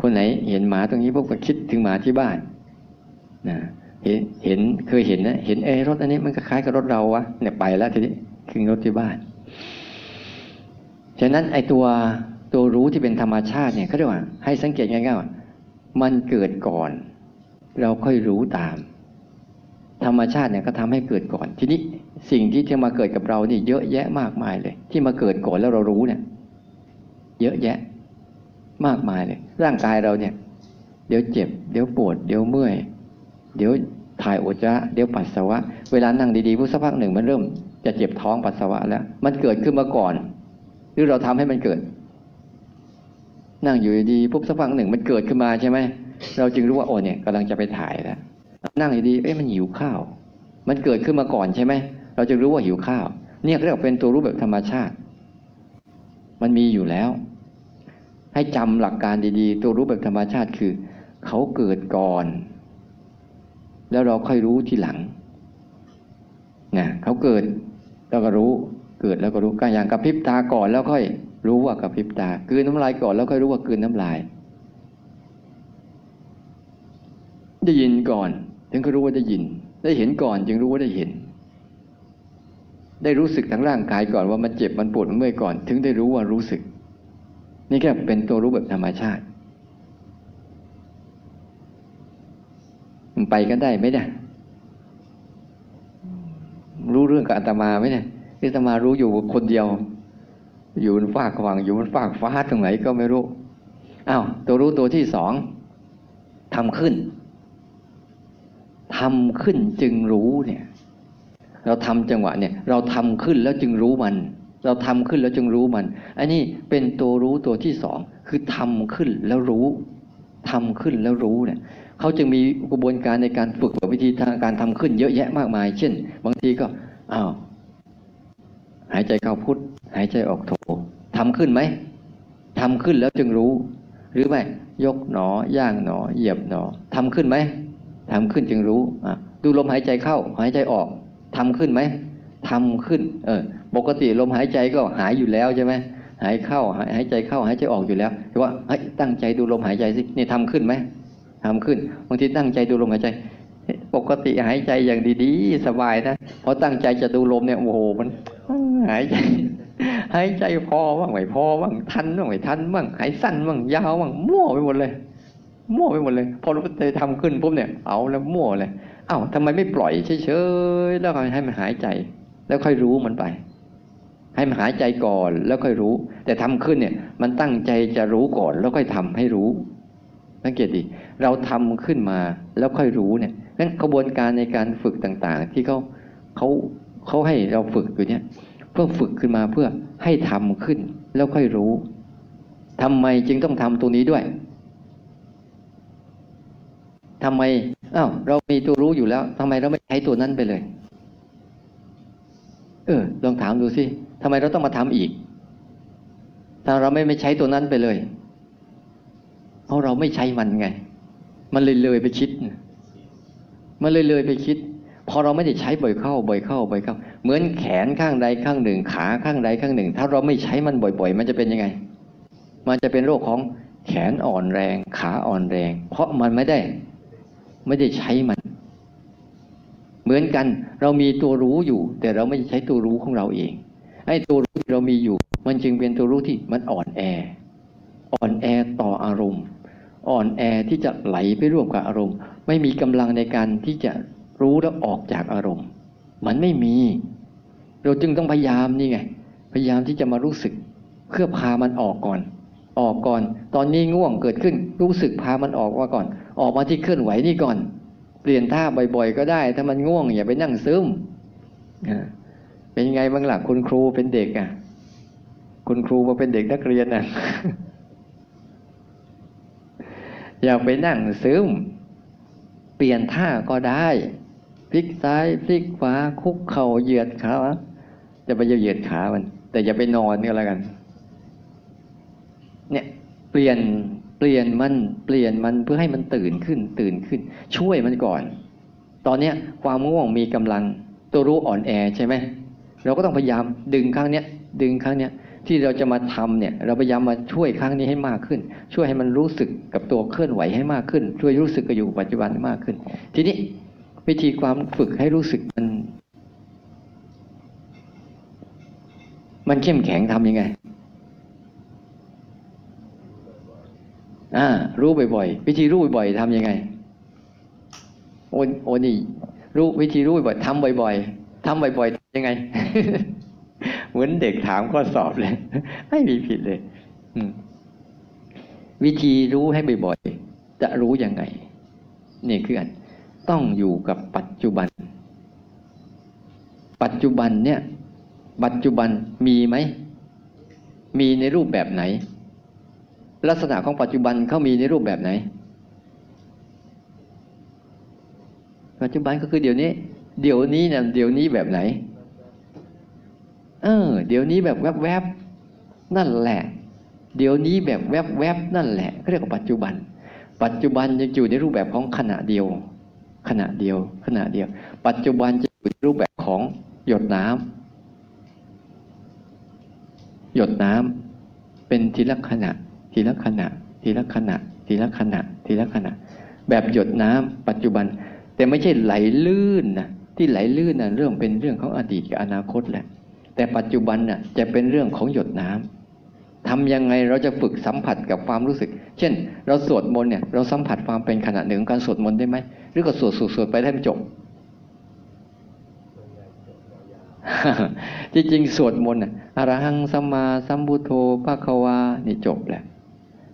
คนไหนเห็นหมาตรงนี้พวกไปคิดถึงหมาที่บ้านนะเห็นเห็นเคยเห็นนะเห็นเอรถอันนี้มันก็คล้ายกับรถเราวะเนี่ยไปแล้วทีนี้ขึ้นรถที่บ้านฉะนั้นไอตัว ตัวรู้ที่เป็นธรรมชาติเนี่ยเขาเรียกว่าให้สังเกตง่ายๆว่ามันเกิดก่อน เราค่อยรู้ตาม ธรรมชาติเนี่ยก็ทำให้เกิดก่อน ทีนี้สิ่งที่จะมาเกิดกับเรานี่เยอะแยะมากมายเลย ที่มาเกิดก่อนแล้วเรารู้เนี่ย เยอะแยะ มากมายเลย ร่างกายเราเนี่ย เดี๋ยวเจ็บ เดี๋ยวปวด เดี๋ยวเมื่อย เดี๋ยวถ่ายอุจจาระเดี๋ยวปัสสาวะ เวลานั่งดีๆพุทสักพักหนึ่งมันเริ่ม จะเจ็บท้องปัสสาวะแล้ว มันเกิดขึ้นมาก่อน หรือเราทำให้มันเกิด นั่งอยู่ดีปุ๊บสักพักหนึ่งมันเกิดขึ้นมาใช่ไหมเราจึงรู้ว่าโอ้เนี่ยกำลังจะไปถ่ายแล้วนั่งอยู่ดีเอ๊ะมันหิวข้าว มันเกิดขึ้นมาก่อนใช่ไหมเราจะรู้ว่าหิวข้าว เนี่ยเรียกเป็นตัวรู้แบบธรรมชาติ มันมีอยู่แล้ว ให้จำหลักการดีๆ ตัวรู้แบบธรรมชาติคือเขาเกิดก่อน แล้วเราค่อยรู้ทีหลังนะเขาเกิดแล้วก็รู้เกิดแล้วก็รู้ก็อย่างกระพริบตาก่อนแล้วค่อย รู้ว่ากระพริบตากลืนน้ำลายก่อนแล้วค่อยรู้ว่ากลืนน้ำลาย ได้ยินก่อน ถึงก็รู้ว่าได้ยิน ได้เห็นก่อนจึงรู้ว่าได้เห็น ได้รู้สึกทั้งร่างกายก่อนว่ามันเจ็บมันปวดมันเมื่อยก่อน ถึงได้รู้ว่ารู้สึก นี่แค่เป็นตัวรู้แบบธรรมชาติมันไปกันได้ไหมเนี่ยรู้เรื่องกับอาตมาไหมเนี่ยอาตมารู้อยู่คนเดียว อยู่บนฟากขวางอยู่บนฟากฟ้าตรงไหนก็ไม่รู้อ้าวตัวรู้ตัวที่สองทำขึ้นทำขึ้นจึงรู้เนี่ย เราทำจังหวะเนี่ย เราทำขึ้นแล้วจึงรู้มัน เราทำขึ้นแล้วจึงรู้มัน อันนี้เป็นตัวรู้ตัวที่สองคือทำขึ้นแล้วรู้ทำขึ้นแล้วรู้เนี่ยเขาจึงมีกระบวนการในการฝึกแบบวิธีทางการทำขึ้นเยอะแยะมากมาย เช่น บางทีก็อ้าว หายใจเข้าพุทหายใจออกโททำขึ้นไหมทำขึ้นแล้วจึงรู้ หรือไม่ยกหนอย่างหนอ เหยียบหนอทำขึ้นไหมทำขึ้นจึงรู้อะดูลมหายใจเข้า หายใจออกทำขึ้นไหมทำขึ้น เออ ปกติลมหายใจก็หายอยู่แล้วใช่ไหมหายเข้าหายหายใจเข้าหายใจออกอยู่แล้วแต่ว่าเฮ้ยตั้งใจดูลมหายใจสินี่ทำขึ้นไหมทำขึ้นบางทีตั้งใจดูลมหายใจปกติหายใจอย่างดีๆ สบายนะพอตั้งใจจะดูลมเนี่ยโอ้โหมัน หายใจหายใจพอบ้างไม่พอบ้างทันบ้างไม่ทันบ้างหายสั้นบ้างยาวบ้างมั่วไปหมดเลยมั่วไปหมดเลย พอรู้ใจทำขึ้นปุ๊บเนี่ยเอาแล้วมั่วเลยเอ้าทำไมไม่ปล่อยเฉยๆแล้วให้มันหายใจ แล้วค่อยรู้มันไป ให้มันหายใจก่อนแล้วค่อยรู้ แต่ทำขึ้นเนี่ย มันตั้งใจจะรู้ก่อน แล้วค่อยทำให้รู้สังเกตดิเราทำขึ้นมาแล้วค่อยรู้เนี่ยนั้นกระบวนการในการฝึกต่างๆ ที่เขาเขาเขาให้เราฝึกอยู่เนี่ย เพื่อฝึกขึ้นมาเพื่อให้ทำขึ้นแล้วค่อยรู้ทำไมจึงต้องทำตรงนี้ด้วยทำไมอ้าวเรามีตัวรู้อยู่แล้วทำไมเราไม่ใช้ตัวนั้นไปเลย เออ ลองถามดูสิทำไมเราต้องมาทำอีก ถ้าเราไม่ไม่ใช้ตัวนั้นไปเลย เพราะเราไม่ใช้มันไง มันเลยเลยไปคิด มันเลยเลยไปคิด พอเราไม่ได้ใช้บ่อยเข้าบ่อยเข้าบ่อยเข้า เหมือนแขนข้างใดข้างหนึ่ง ขาข้างใดข้างหนึ่ง ถ้าเราไม่ใช้มันบ่อย ๆ มันจะเป็นยังไง มันจะเป็นโรคของแขนอ่อนแรง ขาอ่อนแรง เพราะมันไม่ได้ ไม่ได้ใช้มัน เหมือนกัน เรามีตัวรู้อยู่ แต่เราไม่ใช้ตัวรู้ของเราเองไอ้ตัวรู้ที่เรามีอยู่ มันจึงเป็นตัวรู้ที่มันอ่อนแอ อ่อนแอต่ออารมณ์ อ่อนแอที่จะไหลไปร่วมกับอารมณ์ ไม่มีกำลังในการที่จะ รู้แล้วออกจากอารมณ์ มันไม่มี เราจึงต้องพยายามนี่ไง พยายามที่จะมารู้สึก เพื่อพามันออกก่อน ออกก่อน ตอนนี้ง่วงเกิดขึ้น รู้สึกพามันออกมาก่อน ออกมาที่เคลื่อนไหวนี่ก่อน เปลี่ยนท่าบ่อยๆ ก็ได้ ถ้ามันง่วงอย่าไปนั่งซึมเป็นไงบ้างหล่ะคุณครูเป็นเด็กอะ คุณครูมาเป็นเด็กนักเรียนอะอย่าไปนั่งซึมเปลี่ยนท่าก็ได้ พลิกซ้ายพลิกขวาคุกเข่าเหยียดขาจะไปเหยียดขามัน แต่อย่าไปนอนก็แล้วกัน เนี่ยเปลี่ยนเปลี่ยนมันเปลี่ยนมันเพื่อให้มันตื่นขึ้น ตื่นขึ้น ช่วยมันก่อน ตอนเนี้ยความง่วงมีกำลังตัวรู้อ่อนแอใช่ไหมเราก็ต้องพยายามดึงครั้งเนี้ยดึงครั้งเนี้ยที่เราจะมาทำเนี่ย เราพยายามมาช่วยครั้งนี้ให้มากขึ้น ช่วยให้มันรู้สึกกับตัวเคลื่อนไหวให้มากขึ้น ช่วยรู้สึกกับอยู่ปัจจุบันให้มากขึ้น ทีนี้ วิธีความฝึกให้รู้สึกมัน มันเข้มแข็งทำยังไงอ่ารู้บ่อยๆวิธีรู้บ่อยๆทำยังไงโอ้โอนี่รู้วิธีรู้บ่อยๆทำบ่อยๆทำบ่อยๆยังไง เหมือนเด็กถามข้อสอบเลย ไม่มีผิดเลยวิธีรู้ให้บ่อยๆจะรู้ยังไง นี่คืออัน ต้องอยู่กับปัจจุบัน ปัจจุบันเนี่ย ปัจจุบันมีไหม มีในรูปแบบไหน ลักษณะของปัจจุบันเขามีในรูปแบบไหน ปัจจุบันก็คือเดี๋ยวนี้ เดี๋ยวนี้เนี่ยเดี๋ยวนี้แบบไหน เออ เดี๋ยวนี้แบบแวบๆนั่นแหละ เดี๋ยวนี้แบบแวบๆนั่นแหละเขาเรียกว่าปัจจุบัน ปัจจุบันจะอยู่ในรูปแบบของขณะเดียว ขณะเดียว ขณะเดียว ปัจจุบันจะอยู่ในรูปแบบของหยดน้ำหยดน้ำเป็นทีละขณะ ทีละขณะ ทีละขณะ ทีละขณะ ทีละขณะ แบบหยดน้ำปัจจุบัน แต่ไม่ใช่ไหลลื่นนะที่ไหลลื่นนะเรื่องเป็นเรื่องของอดีตกับอนาคตแหละ แต่ปัจจุบันน่ะจะเป็นเรื่องของหยดน้ำทำยังไงเราจะฝึกสัมผัสกับความรู้สึก เช่น เราสวดมนต์เนี่ยเราสัมผัสความเป็นขณะหนึ่งของการสวดมนต์ได้ไหม รือก็สวดสวดสวดไปให้มันจบจริงๆสวดมนต์น่ะอรหังสัมมาสัมพุทโธภะคะวานี่จบแล้ว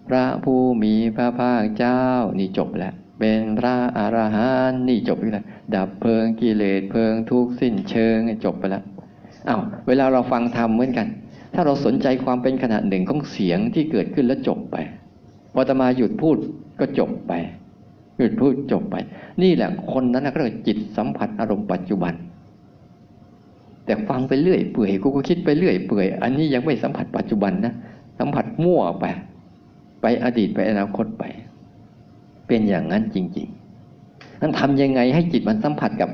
พระผู้มีพระภาคเจ้านี่จบแล้วเป็นพระอรหันต์นี่จบไปแล้วดับเพลิงกิเลสเพลิงทุกข์สิ้นเชิงจบไปแล้วอ้าวเวลาเราฟังธรรมเหมือนกัน ถ้าเราสนใจความเป็นขณะหนึ่งของเสียงที่เกิดขึ้นแล้วจบไปพอตมาหยุดพูดก็จบไป หยุดพูดจบไป นี่แหละคนนั้นก็เรียกจิตสัมผัสอารมณ์ปัจจุบัน แต่ฟังไปเรื่อยเปื่อยกูก็คิดไปเรื่อยเปื่อย อันนี้ยังไม่สัมผัสปัจจุบันนะสัมผัสมั่วไป ไปอดีตไปอนาคตไป เป็นอย่างนั้นจริงๆนั้นทำยังไงให้จิตมันสัมผัสกับ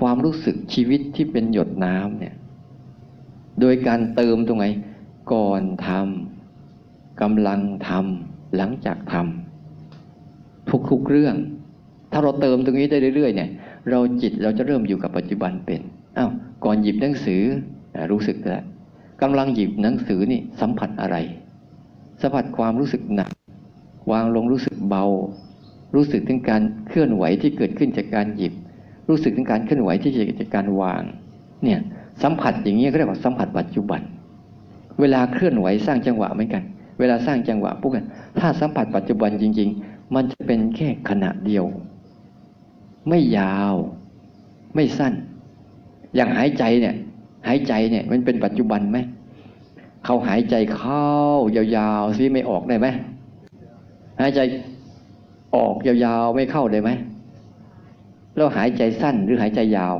ความรู้สึกชีวิตที่เป็นหยดน้ำเนี่ย โดยการเติมตรงไหน ก่อนทำกำลังทำหลังจากทำ ทุกๆเรื่อง ถ้าเราเติมตรงนี้ได้เรื่อยๆเนี่ย เราจิตเราจะเริ่มอยู่กับปัจจุบันเป็นอ้าวก่อนหยิบหนังสือรู้สึกแล้วกำลังหยิบหนังสือนี่สัมผัสอะไรสัมผัสความรู้สึกหนัก วางลงรู้สึกเบา รู้สึกถึงการเคลื่อนไหวที่เกิดขึ้นจากการหยิบ รู้สึกถึงการเคลื่อนไหวที่เกิดจากการวาง เนี่ยสัมผัสอย่างนี้ก็เรียกว่าสัมผัสปัจจุบัน เวลาเคลื่อนไหวสร้างจังหวะเหมือนกัน เวลาสร้างจังหวะปุ๊กัน ถ้าสัมผัสปัจจุบันจริงๆ มันจะเป็นแค่ขณะเดียว ไม่ยาว ไม่สั้น อย่างหายใจเนี่ย หายใจเนี่ย มันเป็นปัจจุบันไหมเขาหายใจเข้ายาวๆซิไม่ออกได้ไหมหายใจออกยาวๆไม่เข้าได้ไหมแล้วหายใจสั้นหรือหายใจยาว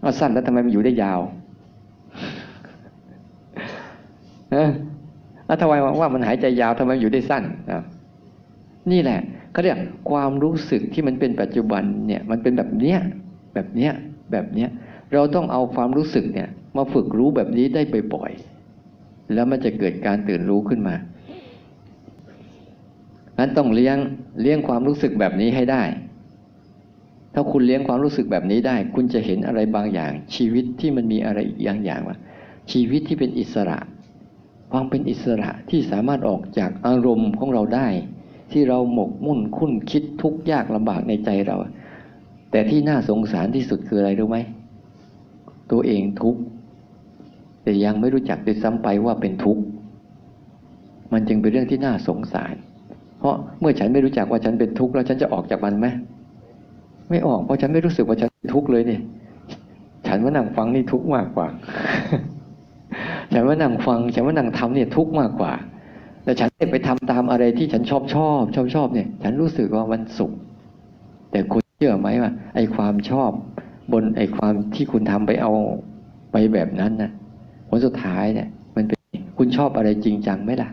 เอาสั้นแล้วทำไมมันอยู่ได้ยาวเออแล้วทำไมว่ามันหายใจยาวทำไมอยู่ได้สั้น นี่แหละเขาเรียกความรู้สึกที่มันเป็นปัจจุบันเนี่ยมันเป็นแบบเนี้ยแบบเนี้ยแบบเนี้ยเราต้องเอาความรู้สึกเนี่ยมาฝึกรู้แบบนี้ได้บ่อยๆแล้วมันจะเกิดการตื่นรู้ขึ้นมานั้นต้องเลี้ยงเลี้ยงความรู้สึกแบบนี้ให้ได้ ถ้าคุณเลี้ยงความรู้สึกแบบนี้ได้ คุณจะเห็นอะไรบางอย่าง ชีวิตที่มันมีอะไรอีกอย่างอย่างว่าชีวิตที่เป็นอิสระ ความเป็นอิสระที่สามารถออกจากอารมณ์ของเราได้ ที่เราหมกมุ่นคุ้นคิดทุกข์ยากลำบากในใจเรา แต่ที่น่าสงสารที่สุดคืออะไรรู้ไหมตัวเองทุกข์แต่ยังไม่รู้จักด้วยซ้ำไปว่าเป็นทุกข์มันจึงเป็นเรื่องที่น่าสงสาร เพราะเมื่อฉันไม่รู้จักว่าฉันเป็นทุกข์แล้วฉันจะออกจากมันไหมไม่ออกเพราะฉันไม่รู้สึกว่าฉันทุกข์เลยเนี่ยฉันว่านั่งฟังนี่ทุกข์มากกว่า ฉันว่านั่งฟัง ฉันว่านั่งทำเนี่ยทุกข์มากกว่า แต่ฉันไปทำตามอะไรที่ฉันชอบชอบชอบชอบเนี่ย ฉันรู้สึกว่ามันสุข แต่คุณเชื่อไหมว่าไอ้ความชอบบนไอ้ความที่คุณทำไปเอาไปแบบนั้นนะผลสุดท้ายเนี่ย มันเป็นคุณชอบอะไรจริงจังไหมล่ะ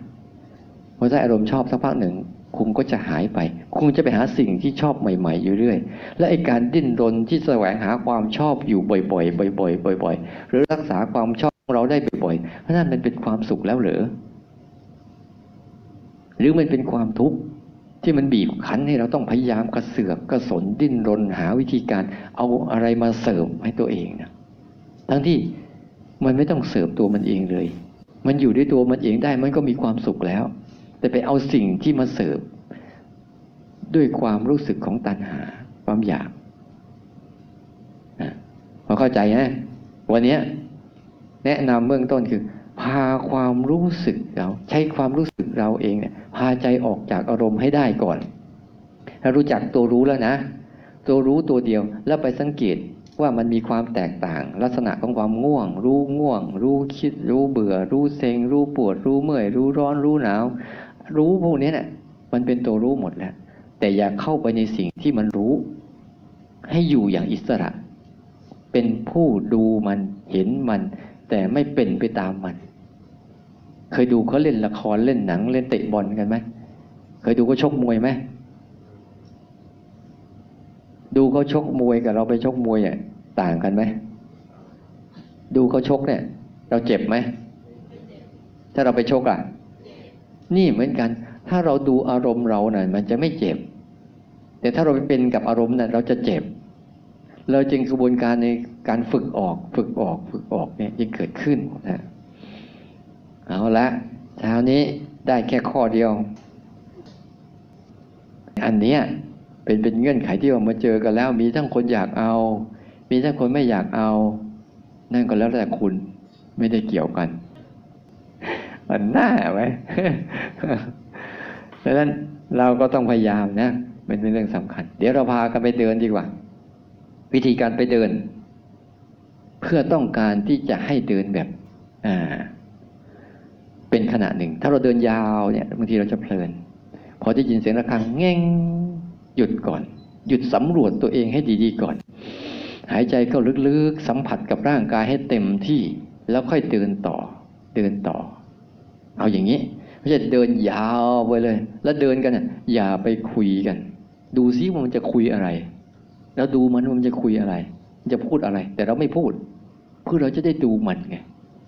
พอถ้าอารมณ์ชอบสักพักหนึ่งคุณก็จะหายไป คุณจะไปหาสิ่งที่ชอบใหม่ๆอยู่เรื่อย และไอการดิ้นรนที่แสวงหาความชอบอยู่บ่อยๆ บ่อยๆ บ่อย ๆ หรือรักษาความชอบของเราได้บ่อยๆนั่นมันเป็นความสุขแล้วหรือ หรือมันเป็นความทุกข์ที่มันบีบคั้นให้เราต้องพยายามกระเสือกกระสนดิ้นรนหาวิธีการเอาอะไรมาเสริมให้ตัวเองนะทั้งที่มันไม่ต้องเสริมตัวมันเองเลย มันอยู่ด้วยตัวมันเองได้มันก็มีความสุขแล้ว แต่ไปเอาสิ่งที่มาเสริมด้วยความรู้สึกของตัณหาความอยากพอเข้าใจฮะวันนี้แนะนำเบื้องต้นคือาความรู้สึกเรา ใช้ความรู้สึกเราเองเนี่ย พาใจออกจากอารมณ์ให้ได้ก่อนถ้ารู้จักตัวรู้แล้วนะ ตัวรู้ตัวเดียวแล้วไปสังเกตว่ามันมีความแตกต่าง ลักษณะของความง่วง รู้ง่วง รู้คิด รู้เบื่อ รู้เซ็ง รู้ปวด รู้เมื่อย รู้ร้อน รู้หนาว รู้พวกนี้เนี่ยมันเป็นตัวรู้หมดแล้ว แต่อย่าเข้าไปในสิ่งที่มันรู้ ให้อยู่อย่างอิสระ เป็นผู้ดูมันเห็นมัน แต่ไม่เป็นไปตามมัน เคยดูเขาเล่นละครเล่นหนัง เล่นเตะบอลกันไหมเคยดูเขาชกมวยไหมดูเขาชกมวยกับเราไปชกมวยอะต่างกันไหมดูเขาชกเนี่ย เราเจ็บไหมถ้าเราไปชกอะนี่เหมือนกัน ถ้าเราดูอารมณ์เราน่ะมันจะไม่เจ็บ แต่ถ้าเราไปเป็นกับอารมณ์เน่ะเราจะเจ็บเราจึงกระบวนการในการฝึกออก ฝึกออก ฝึกออกเนี่ยยิ่งเกิดขึ้นนะ เอาละเช้านี้ได้แค่ข้อเดียว อันเนี้ยเป็นเป็นเงื่อนไขที่ว่ามาเจอกันแล้ว มีทั้งคนอยากเอา มีทั้งคนไม่อยากเอา นั่นก็แล้วแต่คุณไม่ได้เกี่ยวกันมันหน้าไหมดังนั้นเราก็ต้องพยายามนะมันเป็นเรื่องสำคัญ เดี๋ยวเราพากันไปเดินดีกว่า วิธีการไปเดิน เพื่อต้องการที่จะให้เดินแบบ อ่า เป็นขณะหนึ่ง ถ้าเราเดินยาวเนี่ยบางทีเราจะเพลิน พอได้ยินเสียงะระฆังแง่งหยุดก่อน หยุดสำรวจตัวเองให้ดีๆก่อน หายใจเข้าลึกๆ สัมผัสกับร่างกายให้เต็มที่ แล้วค่อยเดินต่อ เดินต่อ เอาอย่างนี้ไม่ใช่เดินยาวไปเลย แล้วเดินกันอย่าไปคุยกัน ดูซิว่ามันจะคุยอะไร แล้วดูมันว่ามันจะคุยอะไร จะพูดอะไร แต่เราไม่พูดเพื่อเราจะได้ดูมันไง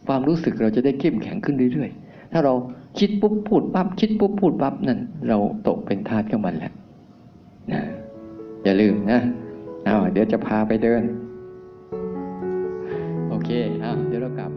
ความรู้สึกเราจะได้เข้มแข็งขึ้นเรื่อยๆ ถ้าเราคิดปุ๊บพูดปั๊บคิดปุ๊บพูดปั๊บนั่นเราตกเป็นทาสของมันแหละนะอย่าลืมนะเอาเดี๋ยวจะพาไปเดิน โอเคอะเดี๋ยวเรากลับ